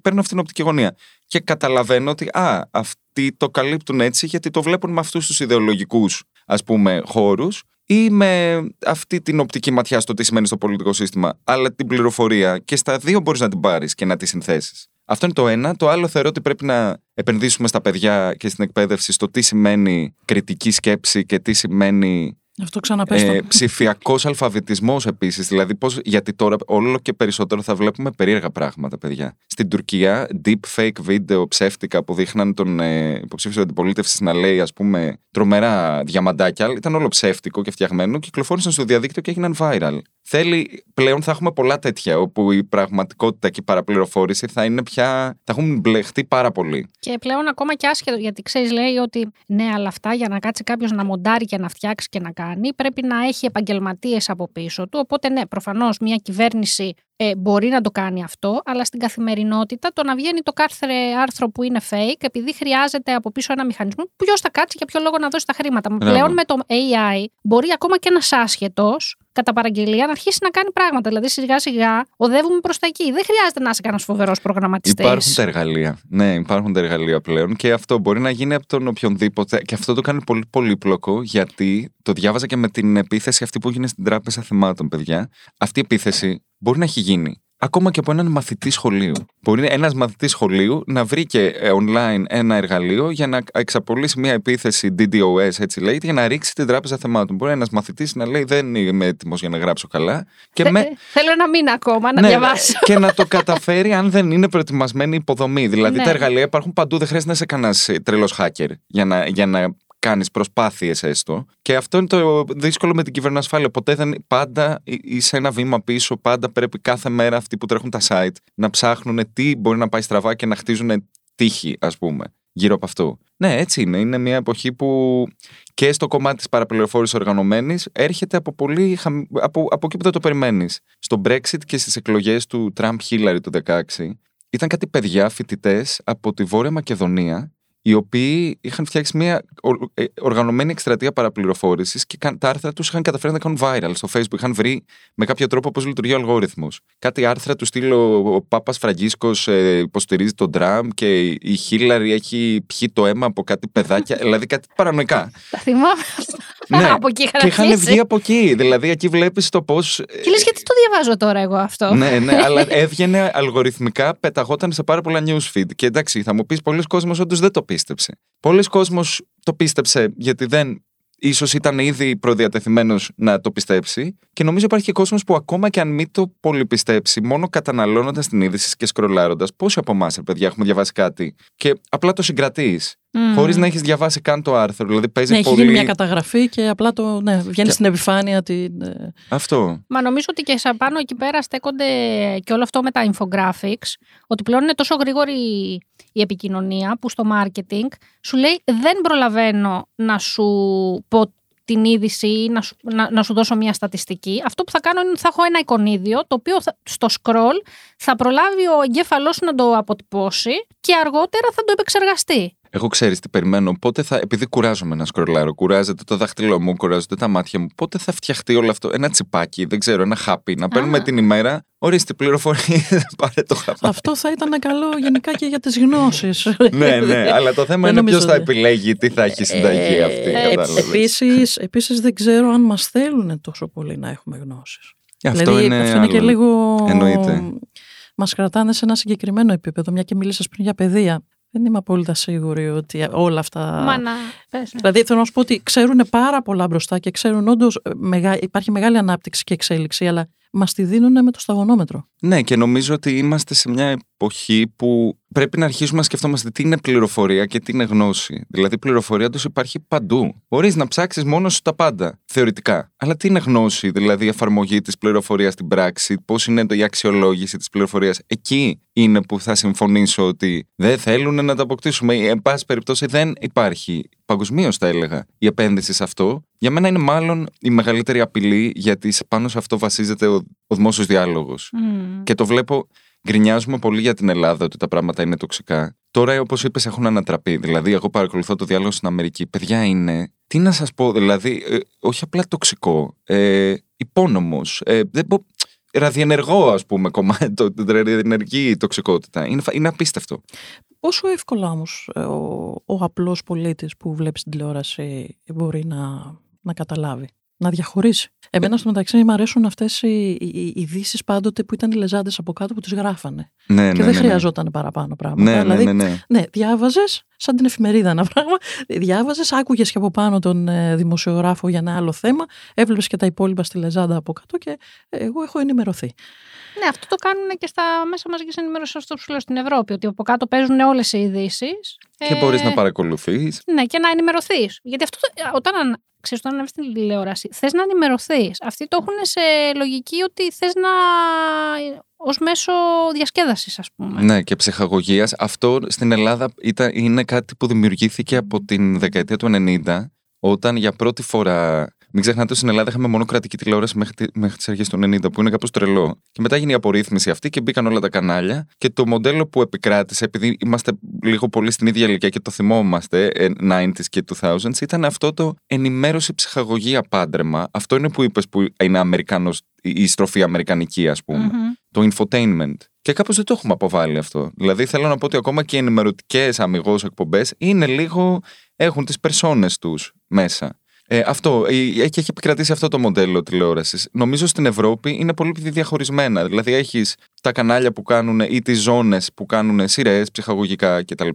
παίρνω αυτή την οπτική γωνία. Και καταλαβαίνω ότι α, αυτοί το καλύπτουν έτσι γιατί το βλέπουν με αυτούς τους ιδεολογικούς ας πούμε χώρους ή με αυτή την οπτική ματιά στο τι σημαίνει στο πολιτικό σύστημα, αλλά την πληροφορία και στα δύο μπορείς να την πάρεις και να τη συνθέσεις. Αυτό είναι το ένα. Το άλλο θεωρώ ότι πρέπει να επενδύσουμε στα παιδιά και στην εκπαίδευση στο τι σημαίνει κριτική σκέψη και τι σημαίνει αυτό ξαναπέστο. Ε, Ψηφιακός αλφαβητισμός επίσης. Δηλαδή, πώς, γιατί τώρα όλο και περισσότερο θα βλέπουμε περίεργα πράγματα, παιδιά. Στην Τουρκία, deep fake βίντεο ψεύτικα που δείχναν τον ε, υποψήφιο αντιπολίτευση να λέει, ας πούμε, τρομερά διαμαντάκια. Ήταν όλο ψεύτικο και φτιαγμένο. Κυκλοφόρησαν στο διαδίκτυο και έγιναν viral. Θέλει, πλέον θα έχουμε πολλά τέτοια, όπου η πραγματικότητα και η παραπληροφόρηση θα είναι πια. θα έχουν μπλεχτεί πάρα πολύ. Και πλέον ακόμα και άσχετο, γιατί ξέρεις, λέει ότι ναι, αλλά αυτά για να κάτσει κάποιος να μοντάρει και να φτιάξει και να κάνει, πρέπει να έχει επαγγελματίες από πίσω του. Οπότε, ναι, προφανώς μια κυβέρνηση ε, μπορεί να το κάνει αυτό, αλλά στην καθημερινότητα το να βγαίνει το κάθε άρθρο που είναι fake, επειδή χρειάζεται από πίσω ένα μηχανισμό, ποιος θα κάτσει για ποιο λόγο να δώσει τα χρήματα. Μπράβο. Πλέον με το AI μπορεί ακόμα και ένας άσχετος κατά παραγγελία να αρχίσει να κάνει πράγματα. Δηλαδή, σιγά σιγά οδεύουμε προς τα εκεί. Δεν χρειάζεται να είσαι κανένας φοβερός προγραμματιστής. Υπάρχουν τα εργαλεία. Ναι, υπάρχουν τα εργαλεία πλέον και αυτό μπορεί να γίνει από τον οποιονδήποτε. Και αυτό το κάνει πολύ πολύπλοκο, γιατί το διάβαζα και με την επίθεση αυτή που έγινε στην Τράπεζα Θεμάτων, παιδιά. Αυτή η επίθεση μπορεί να έχει γίνει ακόμα και από έναν μαθητή σχολείου. Μπορεί ένας μαθητής σχολείου να βρει και ε, online ένα εργαλείο για να εξαπολύσει μια επίθεση DDoS, έτσι λέγεται, για να ρίξει την τράπεζα θεμάτων. Μπορεί ένας μαθητής να λέει: Δεν είμαι έτοιμος για να γράψω καλά. Και με... Θέλω ένα μήνα ακόμα να ναι, διαβάσω. Και να το καταφέρει αν δεν είναι προετοιμασμένη υποδομή. Δηλαδή ναι. τα εργαλεία υπάρχουν παντού, δεν χρειάζεται να είσαι κανένας τρελός hacker για να, για να κάνεις προσπάθειες έστω. Και αυτό είναι το δύσκολο με την κυβερνοασφάλεια. Ποτέ δεν. Πάντα είσαι ένα βήμα πίσω. Πάντα πρέπει κάθε μέρα αυτοί που τρέχουν τα site να ψάχνουν τι μπορεί να πάει στραβά και να χτίζουν τύχη, ας πούμε, γύρω από αυτό. Ναι, έτσι είναι. Είναι μια εποχή που και στο κομμάτι της παραπληροφόρησης οργανωμένης έρχεται από, πολύ, από, από εκεί που δεν το περιμένεις. Στο Brexit και στις εκλογές του Τραμπ Χίλαρη του 2016 ήταν κάτι παιδιά φοιτητές από τη Βόρεια Μακεδονία οι οποίοι είχαν φτιάξει μια ε, οργανωμένη εκστρατεία παραπληροφόρησης και τα άρθρα τους είχαν καταφέρει να κάνουν viral στο Facebook. Είχαν βρει με κάποιο τρόπο πώς λειτουργεί ο αλγόριθμος. Κάτι άρθρα του στείλω ο Πάπας Φραγκίσκος ε, υποστηρίζει τον Τραμπ και η Χίλαρη έχει πιει το αίμα από κάτι παιδάκια. δηλαδή κάτι παρανοϊκά. Τα θυμάμαι ναι, από εκεί και είχαν βγει από εκεί. Δηλαδή εκεί βλέπεις το πώς. Ε, και λες, γιατί το διαβάζω τώρα εγώ αυτό; ναι, ναι, αλλά έβγαινε αλγοριθμικά, πεταγόταν σε πάρα πολλά newsfeed. Και εντάξει, θα μου πεις πολλοί κόσμος όντως δεν το πίστεψε. Πολλοί κόσμος το πίστεψε γιατί δεν ίσως ήταν ήδη προδιατεθειμένος να το πιστέψει. Και νομίζω υπάρχει και κόσμος που ακόμα και αν μην το πολύ πιστέψει, μόνο καταναλώνοντας την είδηση και σκρολάροντας, πόσοι από εμάς, παιδιά, έχουμε διαβάσει κάτι; Και απλά το συγκρατείς. Mm. Χωρίς να έχεις διαβάσει καν το άρθρο. Δηλαδή παίζει ναι, πολύ... έχει γίνει μια καταγραφή και απλά το. Ναι, βγαίνει και... στην επιφάνεια. Την... Ε, αυτό. Μα νομίζω ότι και σαν πάνω εκεί πέρα στέκονται και όλο αυτό με τα infographics. Ότι πλέον είναι τόσο γρήγορη η επικοινωνία που στο marketing σου λέει δεν προλαβαίνω να σου πω την είδηση ή να, να, να, σου δώσω μια στατιστική. Αυτό που θα κάνω είναι ότι θα έχω ένα εικονίδιο το οποίο θα, στο scroll θα προλάβει ο εγκέφαλός σου να το αποτυπώσει και αργότερα θα το επεξεργαστεί. Εγώ ξέρεις τι περιμένω. Πότε θα. Επειδή κουράζομαι να σκρολάρω, κουράζεται το δάχτυλό μου, κουράζονται τα μάτια μου. Πότε θα φτιαχτεί όλο αυτό. Ένα τσιπάκι, δεν ξέρω, ένα χάπι. Να παίρνουμε την ημέρα. Ορίστε πληροφορίε, πάρε το χάπι. Αυτό θα ήταν καλό γενικά και για τις γνώσεις. ναι, ναι, αλλά το θέμα είναι ποιος θα επιλέγει τι θα έχει συνταγή ε, αυτή. Επίσης, επίσης δεν ξέρω αν μας θέλουν τόσο πολύ να έχουμε γνώσεις. Αυτό δηλαδή, είναι, αυτό είναι και λίγο. Εννοείται. Μας κρατάνε σε ένα συγκεκριμένο επίπεδο, μια και μίλησα πριν για παιδεία. Δεν είμαι απόλυτα σίγουρη ότι όλα αυτά. Μα να, πες, ναι. Δηλαδή θέλω να σου πω ότι ξέρουν πάρα πολλά μπροστά και ξέρουν όντως ε, υπάρχει μεγάλη ανάπτυξη και εξέλιξη, αλλά μας τη δίνουν με το σταγονόμετρο. Ναι, και νομίζω ότι είμαστε σε μια εποχή που πρέπει να αρχίσουμε να σκεφτόμαστε τι είναι πληροφορία και τι είναι γνώση. Δηλαδή, πληροφορία του υπάρχει παντού. Μπορείς να ψάξεις μόνος σου τα πάντα, θεωρητικά. Αλλά τι είναι γνώση, δηλαδή η εφαρμογή της πληροφορίας στην πράξη, πώς είναι η αξιολόγηση της πληροφορίας; Εκεί είναι που θα συμφωνήσω ότι δεν θέλουν να τα αποκτήσουμε. Εν πάση περιπτώσει, δεν υπάρχει παγκοσμίω, θα έλεγα, η επένδυση σε αυτό. Για μένα είναι μάλλον η μεγαλύτερη απειλή, γιατί πάνω σε αυτό βασίζεται ο, ο δημόσιο διάλογο. Και το βλέπω γκρινιάζουμε πολύ για την Ελλάδα ότι τα πράγματα είναι τοξικά. Τώρα, όπω είπε, έχουν ανατραπεί. Δηλαδή, εγώ παρακολουθώ το διάλογο στην Αμερική. Παιδιά είναι. Τι να σα πω, δηλαδή, ε, όχι απλά τοξικό. Ε, Υπόνομο. Ε, ραδιενεργό, α πούμε, κομμάτι. Το, ραδιενεργή τοξικότητα. Είναι, είναι απίστευτο. Πόσο εύκολα όμως ε, ο, ο απλός πολίτης που βλέπεις την τηλεόραση μπορεί να, να καταλάβει να διαχωρίσει; Εμένα στο μεταξύ μου αρέσουν αυτές οι ειδήσεις πάντοτε που ήταν οι λεζάντες από κάτω που τις γράφανε. Ναι, και ναι, δεν ναι, χρειαζόταν παραπάνω πράγματα. Ναι, δηλαδή, ναι, ναι, ναι. διάβαζες, σαν την εφημερίδα ένα πράγμα. Διάβαζες, άκουγες και από πάνω τον ε, δημοσιογράφο για ένα άλλο θέμα. Έβλεπες και τα υπόλοιπα στη λεζάντα από κάτω και εγώ έχω ενημερωθεί. Ναι, αυτό το κάνουν και στα μέσα μαζικής ενημέρωσης στο ψηλό στην Ευρώπη. Ότι από κάτω παίζουν όλες οι ειδήσεις. Και ε, μπορεί να παρακολουθείς. Ναι, και να ενημερωθείς. Γιατί αυτό, όταν ξέρεις, όταν ανέβεις στην τηλεόραση, θες να ενημερωθείς. Αυτοί το έχουν σε λογική ότι θες να. Ως μέσο διασκέδασης, ας πούμε. Ναι, και ψυχαγωγίας. Αυτό στην Ελλάδα ήταν, είναι κάτι που δημιουργήθηκε από την δεκαετία του 90, όταν για πρώτη φορά μην ξεχνάτε ότι στην Ελλάδα είχαμε μόνο κρατική τηλεόραση μέχρι, μέχρι τις αρχές του 90, που είναι κάπως τρελό. Και μετά έγινε η απορρίθμιση αυτή και μπήκαν όλα τα κανάλια. Και το μοντέλο που επικράτησε, επειδή είμαστε λίγο πολύ στην ίδια ηλικία και το θυμόμαστε, 90s ε, και 2000s, ήταν αυτό το ενημέρωση ψυχαγωγία πάντρεμα. Αυτό είναι που είπες που είναι Αμερικάνος, η στροφή αμερικανική, ας πούμε. Το infotainment. Και κάπως δεν το έχουμε αποβάλει αυτό. Δηλαδή θέλω να πω ότι ακόμα και οι ενημερωτικές αμυγός εκπομπές είναι λίγο. έχουν τις περσόνες τους μέσα. Ε, αυτό. Έχει, έχει επικρατήσει αυτό το μοντέλο τηλεόρασης. Νομίζω στην Ευρώπη είναι πολύ διαχωρισμένα. Δηλαδή έχεις τα κανάλια που κάνουν ή τις ζώνες που κάνουν σειρές, ψυχαγωγικά κτλ.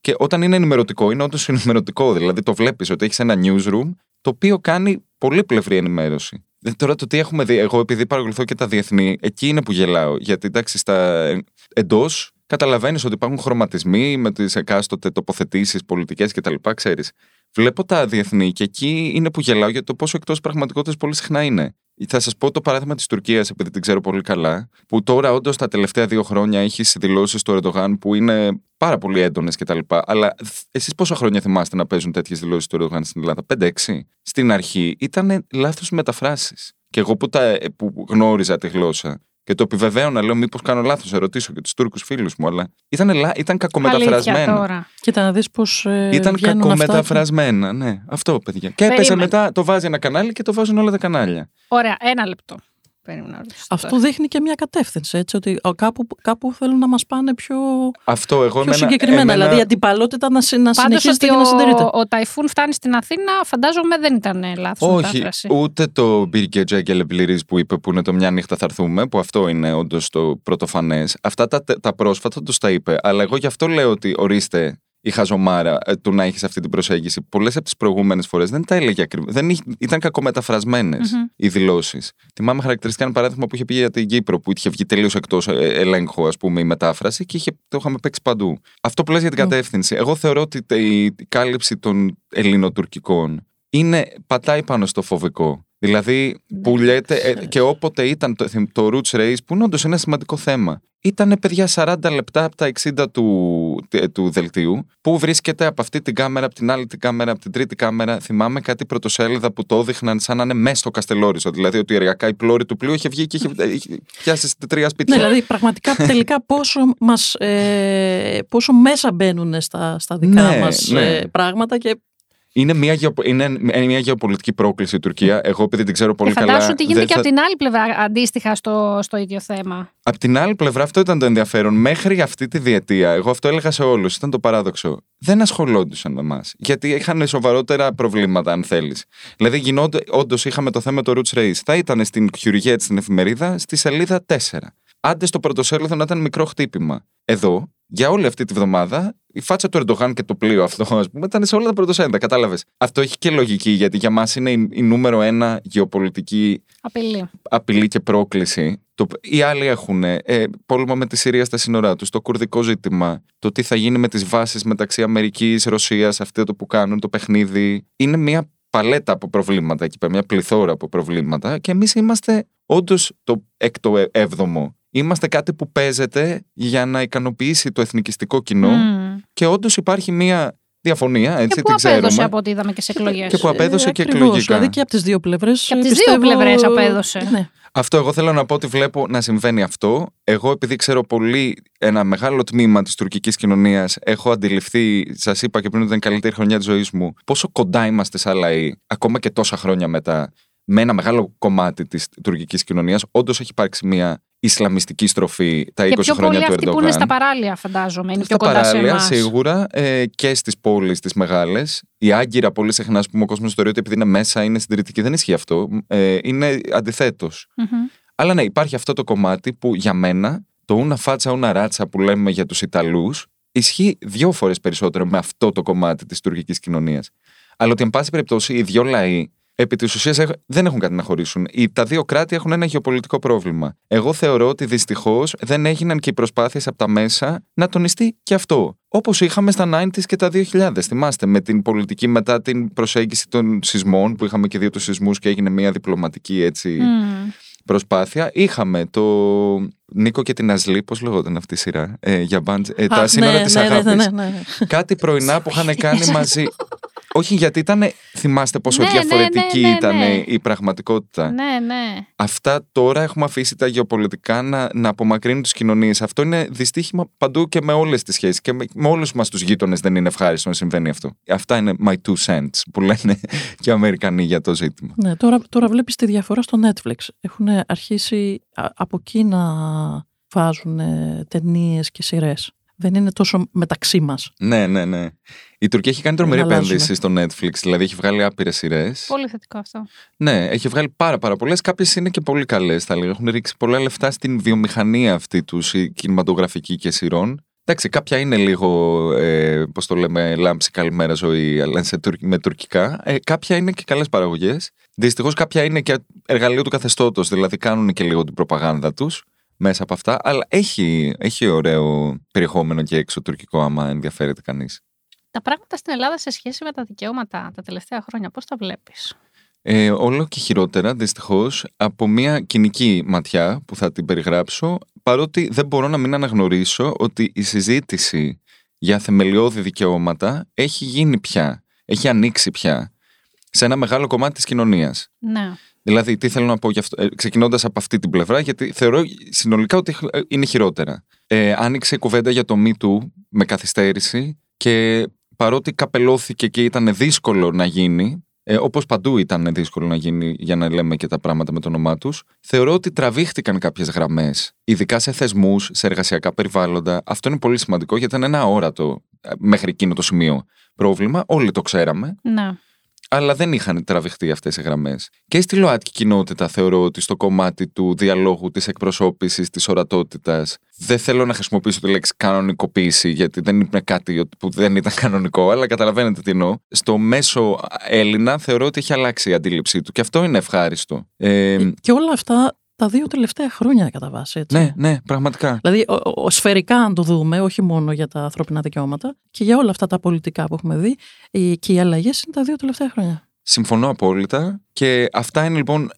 Και όταν είναι ενημερωτικό, είναι όντως ενημερωτικό. Δηλαδή το βλέπεις ότι έχεις ένα newsroom το οποίο κάνει πολύ πλευρή ενημέρωση. Τώρα το τι έχουμε δει, εγώ επειδή παρακολουθώ και τα διεθνή, εκεί είναι που γελάω. Γιατί εντάξει, στα εντός καταλαβαίνεις ότι υπάρχουν χρωματισμοί με τις εκάστοτε τοποθετήσεις, πολιτικές κτλ. Ξέρεις. Βλέπω τα διεθνή και εκεί είναι που γελάω για το πόσο εκτός πραγματικότητας πολύ συχνά είναι. Θα σας πω το παράδειγμα της Τουρκίας, επειδή την ξέρω πολύ καλά, που τώρα όντως τα τελευταία δύο χρόνια έχεις δηλώσεις του Ερντογάν που είναι πάρα πολύ έντονες κτλ. Αλλά εσείς πόσα χρόνια θυμάστε να παίζουν τέτοιες δηλώσεις του Ερντογάν στην Ελλάδα, 5-6. Στην αρχή ήταν λάθος μεταφράσεις. Και εγώ που, τα, που γνώριζα τη γλώσσα και το επιβεβαίωνα, λέω μήπως κάνω λάθος, να ρωτήσω και τους Τούρκους φίλους μου, αλλά ήταν, ήταν κακομεταφρασμένα. Κοίτα να δεις πώς. Ε, ήταν κακομεταφρασμένα, ναι. Αυτό, παιδιά. Και έπαιζε μετά, το βάζει ένα κανάλι και το βάζουν όλα τα κανάλια. Ωραία, ένα λεπτό. Αυτό δείχνει και μια κατεύθυνση, έτσι, ότι κάπου, κάπου θέλουν να μας πάνε πιο, Αυτό, εγώ πιο συγκεκριμένα. Εμένα... Δηλαδή η αντιπαλότητα να, να συνεχίζεται και να συντηρείται. Ο, ο Ταϊφούν φτάνει στην Αθήνα, φαντάζομαι δεν ήταν λάθος. Όχι, μετάφραση. ούτε το Μπίρκε Τζέγκελ που είπε που είναι το μια νύχτα θα έρθουμε, που αυτό είναι όντως το πρωτοφανές. Αυτά τα, τα πρόσφατα τους τα είπε. Αλλά εγώ γι' αυτό λέω ότι ορίστε, η χαζομάρα ε, του να έχεις αυτή την προσέγγιση. Πολλές από τις προηγούμενες φορές δεν τα έλεγε ακριβώ. Ήταν κακομεταφρασμένες mm-hmm. οι δηλώσεις. Θυμάμαι χαρακτηριστικά ένα παράδειγμα που είχε πει για την Κύπρο, που είχε βγει τελείως εκτός ε, ελέγχου, ας πούμε, η μετάφραση και είχε, το είχαμε παίξει παντού. Αυτό που λες για την κατεύθυνση. Εγώ θεωρώ ότι η κάλυψη των ελληνοτουρκικών είναι, πατάει πάνω στο φοβικό. Δηλαδή που ναι. λέτε, ε, και όποτε ήταν το, το Roots Race, που είναι όντως ένα σημαντικό θέμα. Ήταν παιδιά 40 λεπτά από τα 60 του, του δελτίου, που βρίσκεται από αυτή την κάμερα, από την άλλη την κάμερα, από την τρίτη κάμερα. Θυμάμαι κάτι πρωτοσέλιδα που το έδειχναν σαν να είναι μέσα στο Καστελόρισο. Δηλαδή ότι η η πλώρη του πλοίου είχε βγει και είχε πιάσει τρία σπίτια. Ναι, δηλαδή πραγματικά τελικά πόσο, μας, ε, πόσο μέσα μπαίνουν στα, στα δικά ναι, μας ναι. Ε, πράγματα και είναι μια, είναι μια γεωπολιτική πρόκληση η Τουρκία. Εγώ, επειδή την ξέρω πολύ και καλά. Φαντάσου ότι γίνεται και από την άλλη πλευρά αντίστοιχα στο, στο ίδιο θέμα. Από την άλλη πλευρά, αυτό ήταν το ενδιαφέρον. Μέχρι αυτή τη διετία, εγώ αυτό έλεγα σε όλους, ήταν το παράδοξο. Δεν ασχολόντουσαν με εμά. Γιατί είχαν σοβαρότερα προβλήματα, αν θέλεις. Δηλαδή, γινόνται, όντως είχαμε το θέμα το Roots Race. Θα ήταν στην Χιουργέτ στην εφημερίδα, στη σελίδα 4. Άντε στο πρωτοσέλιδο να ήταν μικρό χτύπημα. Εδώ, για όλη αυτή τη βδομάδα, η φάτσα του Ερντογάν και το πλοίο αυτό, ας πούμε, ήταν σε όλα τα πρωτοσέλιδα. Κατάλαβες. Αυτό έχει και λογική, γιατί για μας είναι η, η, νούμερο ένα γεωπολιτική απειλή, απειλή και πρόκληση. Το, οι άλλοι έχουν ε, πόλεμο με τη Συρία στα σύνορά τους, το κουρδικό ζήτημα, το τι θα γίνει με τις βάσεις μεταξύ Αμερικής, Ρωσίας, αυτό το που κάνουν, το παιχνίδι. Είναι μια παλέτα από προβλήματα εκεί πέρα, μια πληθώρα από προβλήματα και εμείς είμαστε όντως το έκτο, ε, έβδομο Είμαστε κάτι που παίζεται για να ικανοποιήσει το εθνικιστικό κοινό και όντως υπάρχει μια διαφωνία, έτσι και που την απέδωσε από ό,τι είδαμε και σε εκλογές. Και που απέδωσε ε, και εκλογικά. Δηλαδή και από τις δύο πλευρές. Και από τις δύο πλευρές απέδωσε. Ναι. Αυτό εγώ θέλω να πω ότι βλέπω να συμβαίνει αυτό. Εγώ επειδή ξέρω πολύ ένα μεγάλο τμήμα της τουρκικής κοινωνίας, έχω αντιληφθεί, σας είπα και πριν ότι ήταν η καλύτερη χρονιά της ζωής μου, πόσο κοντά είμαστε σαν λαοί, ακόμα και τόσα χρόνια μετά, με ένα μεγάλο κομμάτι της τουρκικής κοινωνίας. Όντως έχει υπάρξει μια Ισλαμιστική στροφή τα 20 χρόνια του Ερντογάν. Και αυτοί που είναι στα παράλια, φαντάζομαι. Είναι στα πιο κοντά παράλια, σε σίγουρα ε, και στις πόλεις τις μεγάλες. Η Άγκυρα, πολύ συχνά, ας πούμε, ο κόσμος θεωρεί ότι επειδή είναι μέσα είναι συντηρητική. Δεν ισχύει αυτό. Ε, είναι αντιθέτως. Mm-hmm. Αλλά ναι, υπάρχει αυτό το κομμάτι που για μένα το ούνα φάτσα, ούνα ράτσα που λέμε για τους Ιταλούς ισχύει δύο φορές περισσότερο με αυτό το κομμάτι της τουρκικής κοινωνίας. Αλλά ότι, εν πάση περιπτώσει, οι δύο λαοί επί της ουσίας δεν έχουν κάτι να χωρίσουν. Τα δύο κράτη έχουν ένα γεωπολιτικό πρόβλημα. Εγώ θεωρώ ότι δυστυχώς δεν έγιναν και οι προσπάθειες από τα μέσα να τονιστεί και αυτό. Όπως είχαμε στα 90s και τα 2000. Θυμάστε, με την πολιτική μετά την προσέγγιση των σεισμών, που είχαμε και δύο τους σεισμούς και έγινε μια διπλωματική έτσι. Προσπάθεια. Είχαμε το Νίκο και την Αζλή, πώς λέγονταν αυτή η σειρά, ε, για μπάντζ, ε, τα σύνορα ναι, της ναι, ναι, ναι, ναι, Κάτι πρωινά που είχαν κάνει μαζί. Όχι, γιατί ήταν. Θυμάστε πόσο ναι, ναι, διαφορετική ναι, ήταν η πραγματικότητα. Ναι, ναι. Αυτά τώρα έχουμε αφήσει τα γεωπολιτικά να, να απομακρύνουν τις κοινωνίες. Αυτό είναι δυστύχημα παντού και με όλες τις σχέσεις. Και με, με όλους μας τους γείτονες δεν είναι ευχάριστο να συμβαίνει αυτό. Αυτά είναι my two cents που λένε και οι Αμερικανοί για το ζήτημα. Ναι, τώρα, τώρα βλέπεις τη διαφορά στο Netflix. Έχουν αρχίσει από εκεί να βάζουν ταινίες και σειρές. δεν είναι τόσο μεταξύ μας. Ναι, ναι, ναι. Η Τουρκία έχει κάνει τρομερή επένδυση στο Netflix, δηλαδή έχει βγάλει άπειρες σειρές. Πολύ θετικό αυτό. Ναι, έχει βγάλει πάρα, πάρα πολλές. Κάποιες είναι και πολύ καλές, θα λέγαμε. Έχουν ρίξει πολλά λεφτά στην βιομηχανία αυτή τους, η κινηματογραφική και σειρών. Εντάξει, κάποια είναι λίγο, ε, πώς το λέμε, λάμψη καλημέρα ζωή, αλλά σε, με τουρκικά. Ε, κάποια είναι και καλές παραγωγές. Δυστυχώς κάποια είναι και εργαλείο του καθεστώτος, δηλαδή κάνουν και λίγο την προπαγάνδα τους μέσα από αυτά. Αλλά έχει, έχει ωραίο περιεχόμενο και έξω τουρκικό, άμα ενδιαφέρεται κανείς. Τα πράγματα στην Ελλάδα σε σχέση με τα δικαιώματα τα τελευταία χρόνια, πώς τα βλέπεις; Ε, όλο και χειρότερα, δυστυχώς, από μια κοινική ματιά που θα την περιγράψω, παρότι δεν μπορώ να μην αναγνωρίσω ότι η συζήτηση για θεμελιώδη δικαιώματα έχει γίνει πια, έχει ανοίξει πια σε ένα μεγάλο κομμάτι της κοινωνίας. Ναι. Δηλαδή, τι θέλω να πω γι' αυτό, ε, ξεκινώντας από αυτή την πλευρά, γιατί θεωρώ συνολικά ότι ε, είναι χειρότερα. Ε, άνοιξε η κουβέντα για το Me Too με καθυστέρηση και παρότι καπελώθηκε και ήταν δύσκολο να γίνει, ε, όπως παντού ήταν δύσκολο να γίνει για να λέμε και τα πράγματα με το όνομά τους, θεωρώ ότι τραβήχτηκαν κάποιες γραμμές, ειδικά σε θεσμούς, σε εργασιακά περιβάλλοντα. Αυτό είναι πολύ σημαντικό γιατί ήταν ένα αόρατο ε, μέχρι εκείνο το σημείο πρόβλημα. Όλοι το ξέραμε. Να αλλά δεν είχαν τραβηχτεί αυτές οι γραμμές. Και στη ΛΟΑΤΚΙ κοινότητα θεωρώ ότι στο κομμάτι του διαλόγου, της εκπροσώπησης, της ορατότητας, δεν θέλω να χρησιμοποιήσω τη λέξη κανονικοποίηση, γιατί δεν είναι κάτι που δεν ήταν κανονικό, αλλά καταλαβαίνετε τι εννοώ. Στο μέσο Έλληνα θεωρώ ότι έχει αλλάξει η αντίληψή του και αυτό είναι ευχάριστο. Ε, και όλα αυτά τα δύο τελευταία χρόνια κατά βάση. Έτσι. Ναι, ναι, πραγματικά. Δηλαδή, ο, ο, σφαιρικά, αν το δούμε, όχι μόνο για τα ανθρώπινα δικαιώματα και για όλα αυτά τα πολιτικά που έχουμε δει, και οι αλλαγές είναι τα δύο τελευταία χρόνια. Συμφωνώ απόλυτα. Και αυτά είναι λοιπόν.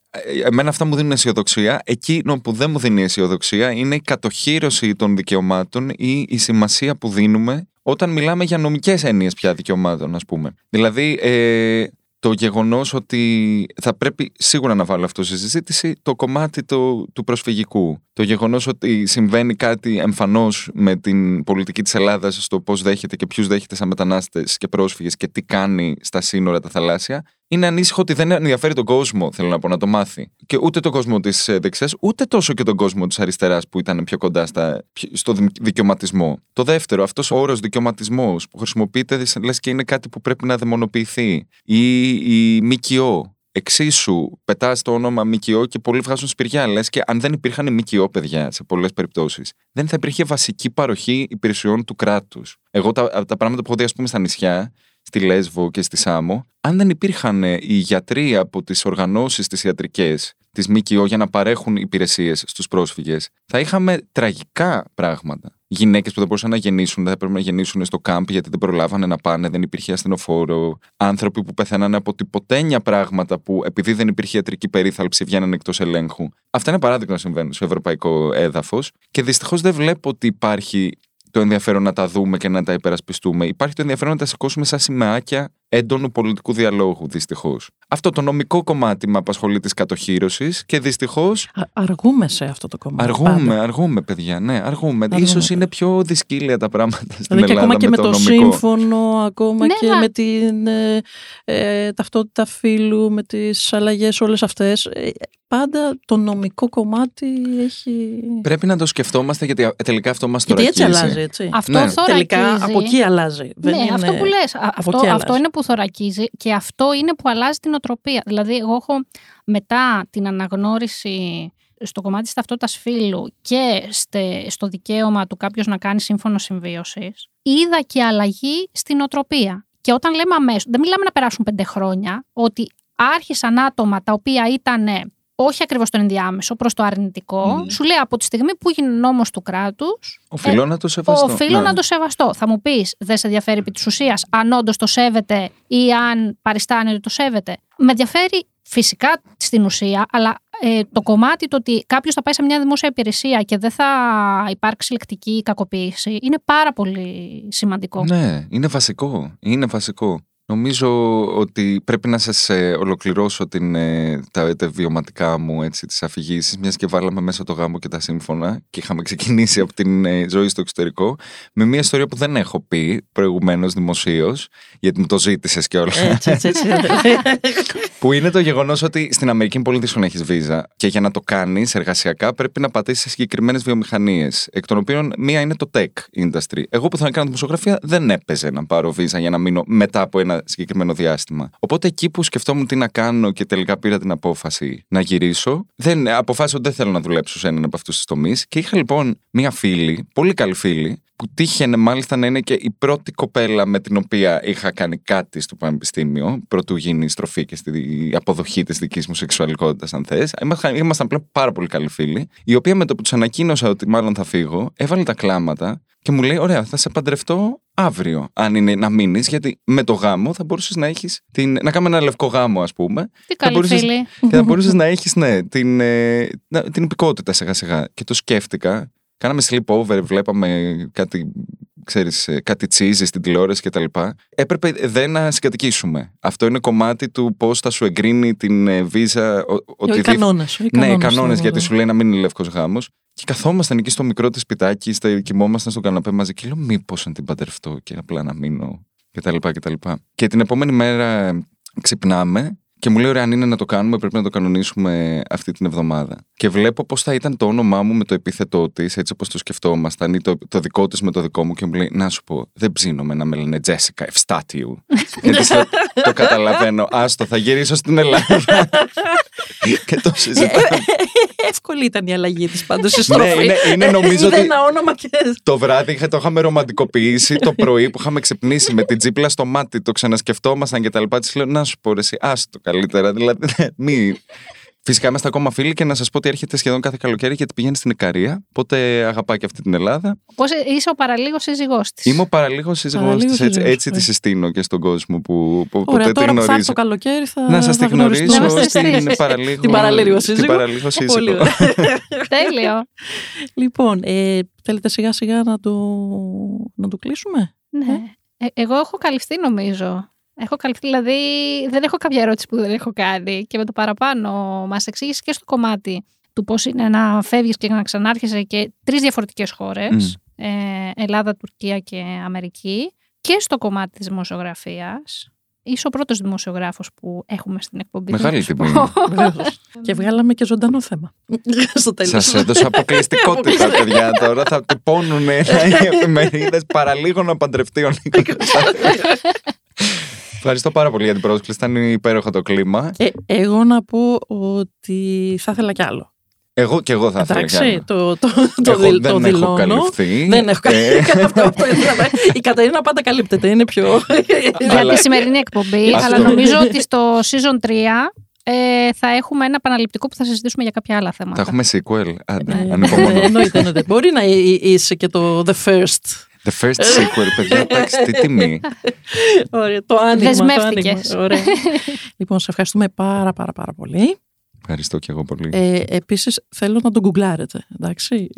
Εμένα αυτά μου δίνουν αισιοδοξία. Εκείνο που δεν μου δίνει αισιοδοξία είναι η κατοχήρωση των δικαιωμάτων ή η σημασία που δίνουμε όταν μιλάμε για νομικές έννοιες πια δικαιωμάτων, ας πούμε. Δηλαδή, ε, το γεγονός ότι θα πρέπει σίγουρα να βάλω αυτό στη συζήτηση το κομμάτι το, του προσφυγικού. Το γεγονός ότι συμβαίνει κάτι εμφανώς με την πολιτική της Ελλάδας στο πώς δέχεται και ποιους δέχεται σαν μετανάστες και πρόσφυγες και τι κάνει στα σύνορα τα θαλάσσια, είναι ανήσυχο ότι δεν ενδιαφέρει τον κόσμο, θέλω να πω, να το μάθει. Και ούτε τον κόσμο της ε, δεξιάς, ούτε τόσο και τον κόσμο της αριστεράς που ήταν πιο κοντά στα, στο δικαιωματισμό. Το δεύτερο, αυτός ο όρος δικαιωματισμός που χρησιμοποιείται λες και είναι κάτι που πρέπει να δαιμονοποιηθεί. Ή η ΜΚΟ. Εξίσου πετάς το όνομα ΜΚΟ και πολλοί βγάζουν σπηριά. Λες και αν δεν υπήρχαν ΜΚΟ, παιδιά, σε πολλές περιπτώσεις, δεν θα υπήρχε βασική παροχή υπηρεσιών του κράτους. Εγώ τα, τα πράγματα που έχω δει, ας πούμε, στα νησιά, στη Λέσβο και στη Σάμο, αν δεν υπήρχαν ε, οι γιατροί από τις οργανώσεις τις ιατρικές της ΜΚΟ για να παρέχουν υπηρεσίες στους πρόσφυγες, θα είχαμε τραγικά πράγματα. Γυναίκες που δεν μπορούσαν να γεννήσουν, δεν θα έπρεπε να γεννήσουν στο κάμπ γιατί δεν προλάβανε να πάνε, δεν υπήρχε ασθενοφόρο. Άνθρωποι που πεθαίνανε από τυποτένια πράγματα που επειδή δεν υπήρχε ιατρική περίθαλψη βγαίνανε εκτός ελέγχου. Αυτά είναι παράδειγμα να συμβαίνουν στο ευρωπαϊκό έδαφος. Και δυστυχώς δεν βλέπω ότι υπάρχει το ενδιαφέρον να τα δούμε και να τα υπερασπιστούμε. Υπάρχει το ενδιαφέρον να τα σηκώσουμε σαν σημαίακια έντονου πολιτικού διαλόγου, δυστυχώς. Αυτό το νομικό κομμάτι με απασχολεί της κατοχήρωση και δυστυχώς. Αργούμε σε αυτό το κομμάτι. Αργούμε, πάντα. αργούμε, παιδιά. Ναι, αργούμε. αργούμε. σω είναι πιο δυσκύλια τα πράγματα στην δηλαδή Ελλάδα. ακόμα και με το, το σύμφωνο, ακόμα ναι, και με την ε, ε, ταυτότητα φύλου, με τις αλλαγές όλες αυτές. Ε, πάντα το νομικό κομμάτι έχει. Πρέπει να το σκεφτόμαστε γιατί τελικά αυτό μας το Γιατί έτσι αλλάζει, έτσι. Αυτό ναι. Τελικά από εκεί αλλάζει. Ναι, είναι... αυτό που λες. Αυτό, αυτό είναι που θωρακίζει και αυτό είναι που αλλάζει την οτροπία. Δηλαδή, εγώ έχω μετά την αναγνώριση στο κομμάτι της ταυτότητας φύλου και στο δικαίωμα του κάποιος να κάνει σύμφωνο συμβίωσης, είδα και αλλαγή στην οτροπία. Και όταν λέμε αμέσως, δεν μιλάμε να περάσουν πέντε χρόνια, ότι άρχισαν άτομα τα οποία ήταν όχι ακριβώς το ενδιάμεσο, προς το αρνητικό, σου λέει από τη στιγμή που γίνει νόμος του κράτους. Οφείλω ε, να το σεβαστώ. Οφείλω ναι. να το σεβαστώ. Θα μου πεις, δεν σε ενδιαφέρει επί της ουσίας αν όντως το σέβεται ή αν παριστάνει ότι το σέβεται. Με ενδιαφέρει φυσικά στην ουσία, αλλά ε, το κομμάτι το ότι κάποιος θα πάει σε μια δημόσια υπηρεσία και δεν θα υπάρξει λεκτική κακοποίηση είναι πάρα πολύ σημαντικό. Ναι, είναι βασικό. Είναι βασικό. Νομίζω ότι πρέπει να σας ε, ολοκληρώσω την, ε, τα, τα βιωματικά μου έτσι, τις αφηγήσεις μιας και βάλαμε μέσα το γάμο και τα σύμφωνα και είχαμε ξεκινήσει από την ε, ζωή στο εξωτερικό με μια ιστορία που δεν έχω πει προηγουμένως δημοσίως γιατί μου το ζήτησες και όλα. Έτσι, έτσι, έτσι. που είναι το γεγονός ότι στην Αμερική είναι πολύ δύσκολο να έχεις βίζα και για να το κάνεις εργασιακά πρέπει να πατήσεις σε συγκεκριμένες βιομηχανίες εκ των οποίων μία είναι το tech industry. Εγώ που θα κάνω δημοσιογραφία δεν έπαιζε να πάρω βίζα για να μείνω μετά από ένα συγκεκριμένο διάστημα. Οπότε εκεί που σκεφτόμουν τι να κάνω και τελικά πήρα την απόφαση να γυρίσω, δεν, αποφάσισα ότι δεν θέλω να δουλέψω σε έναν από αυτούς τους τομείς. Και είχα λοιπόν μία φίλη, πολύ καλή φίλη, που τύχαινε μάλιστα να είναι και η πρώτη κοπέλα με την οποία είχα κάνει κάτι στο πανεπιστήμιο, πρωτού γίνει η στροφή και στη αποδοχή της δικής μου σεξουαλικότητας, αν θες. Ήμασταν πλέον πάρα πολύ καλοί φίλοι, η οποία με το που του ανακοίνωσα ότι μάλλον θα φύγω, έβαλε τα κλάματα και μου λέει: Ωραία, θα σε παντρευτώ αύριο, αν είναι να μείνεις, γιατί με το γάμο θα μπορούσες να έχεις. Να κάνουμε ένα λευκό γάμο, ας πούμε. Τι καλή μπορούσες, φίλη. Και θα μπορούσες να έχεις, ναι, την, ε, την υπηκότητα σιγά-σιγά. Και το σκέφτηκα. Κάναμε sleepover, βλέπαμε κάτι ξέρεις, ε, κάτι τσίζι στην τηλεόραση και τα λοιπά. Έπρεπε δεν να συγκατοικήσουμε. Αυτό είναι κομμάτι του πώς θα σου εγκρίνει την ε, βίζα. Ότι οι κανόνες. Ναι, οι κανόνες, γιατί σου λέει να μην είναι λευκός γάμος. Και καθόμασταν εκεί στο μικρό της σπιτάκι, στα, κοιμόμασταν στον καναπέ μαζί και λέω μήπως να την παντρευτώ και απλά να μείνω κτλ. Και, και την επόμενη μέρα ξυπνάμε και μου λέει: Ωραία, αν είναι να το κάνουμε, πρέπει να το κανονίσουμε αυτή την εβδομάδα. Και βλέπω πώς θα ήταν το όνομά μου με το επίθετό της, έτσι όπως το σκεφτόμασταν, ή το, το δικό της με το δικό μου. Και μου λέει: Να σου πω, δεν ψήνομαι να με λένε Τζέσικα Ευστάτιου. Γιατί το, το καταλαβαίνω. Άστο, θα γυρίσω στην Ελλάδα. και το συζητάω. Εύκολη ήταν η αλλαγή της πάντως στη στροφή. Ναι, είναι, είναι νομίζω ότι ένα όνομα και... το βράδυ το είχαμε ρομαντικοποιήσει. Το πρωί που είχαμε ξυπνήσει με την τζίπλα στο μάτι, το ξανασκεφτόμασταν και τα λοιπά. Της λέω: Να σου πω, εσύ, άστο καλύτερα. Δηλαδή, μη. Φυσικά είμαστε ακόμα φίλοι και να σας πω ότι έρχεται σχεδόν κάθε καλοκαίρι γιατί πηγαίνει στην Ικαρία. Οπότε αγαπά και αυτή την Ελλάδα. Πώς είσαι ο παραλίγος σύζυγός της. Είμαι ο παραλίγος σύζυγός της. Έτσι, έτσι τη συστήνω και στον κόσμο που, που Ωραία, ποτέ τώρα τη που θα έρθει γνωρίζει. το καλοκαίρι θα. Να σας τη θα γνωριστούμε. γνωρίσω στην παραλίγο. Την παραλίγο σύζυγο. Την παραλίγο Πολύ σύζυγο. ωραία. Τέλειο. λοιπόν, ε, θέλετε σιγά σιγά να το, να το κλείσουμε; ναι. Ε, εγώ έχω καλυφθεί νομίζω. Έχω καλυφθεί, δηλαδή δεν έχω κάποια ερώτηση που δεν έχω κάνει και με το παραπάνω μας εξήγησες και στο κομμάτι του πώς είναι να φεύγεις και να ξανάρχεσαι και τρεις διαφορετικές χώρες, ε, Ελλάδα, Τουρκία και Αμερική και στο κομμάτι της δημοσιογραφίας. Είσαι ο πρώτος δημοσιογράφος που έχουμε στην εκπομπή. Μεγάλη να σου τιμή. πω. Βεβαίως. και βγάλαμε και ζωντανό θέμα. Στο τέλος. Σας έδωσα αποκλειστικότητα, παιδιά. Τώρα θα τυπώνουν οι εφημερίδες παραλίγο να παντρευτεί ο Νίκος. Ευχαριστώ πάρα πολύ για την πρόσκληση. Ήταν υπέροχο το κλίμα. Ε, εγώ να πω ότι θα ήθελα κι άλλο. Εγώ και εγώ θα ήθελα κι Εντάξει, άλλο. το, το, το, Εγώ δηλ- το δεν έχω δηλώνω. καλυφθεί. Δεν έχω Ε, καλυφθεί. Αυτό, αυτό ήθελα. Η Κατερίνα πάντα καλύπτεται. Είναι πιο. για Αλλά- τη σημερινή εκπομπή, Αυτό. αλλά νομίζω ότι στο season 3 ε, θα έχουμε ένα επαναληπτικό που θα συζητήσουμε για κάποια άλλα θέματα. Θα έχουμε sequel. Άντε, Ε, ανυπομονώ. Εννοείται, εννοείται. Μπορεί να εί- είσαι και το The First. The first sequel, παιδιά, εντάξει, τι τιμή. Ωραία, το άνοιγμα. το Δεσμεύτηκες. άνοιγμα. Ωραία. λοιπόν, σε ευχαριστούμε πάρα πάρα πάρα πολύ. Ευχαριστώ και εγώ πολύ. Ε, επίσης θέλω να τον γκουγκλάρετε, εντάξει.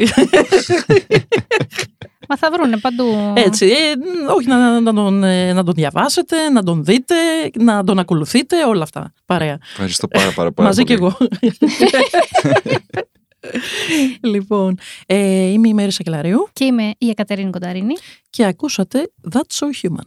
Μα θα βρούνε παντού. Έτσι, ε, όχι να, να, τον, ε, να τον διαβάσετε, να τον δείτε, να τον ακολουθείτε, όλα αυτά. Παρέα. Ευχαριστώ πάρα, πάρα, πάρα Μαζί πολύ. κι εγώ. λοιπόν, ε, είμαι η Μέρη Σακελαρίου Και είμαι η Εκατερίνη Κονταρίνη. και ακούσατε That's So Human.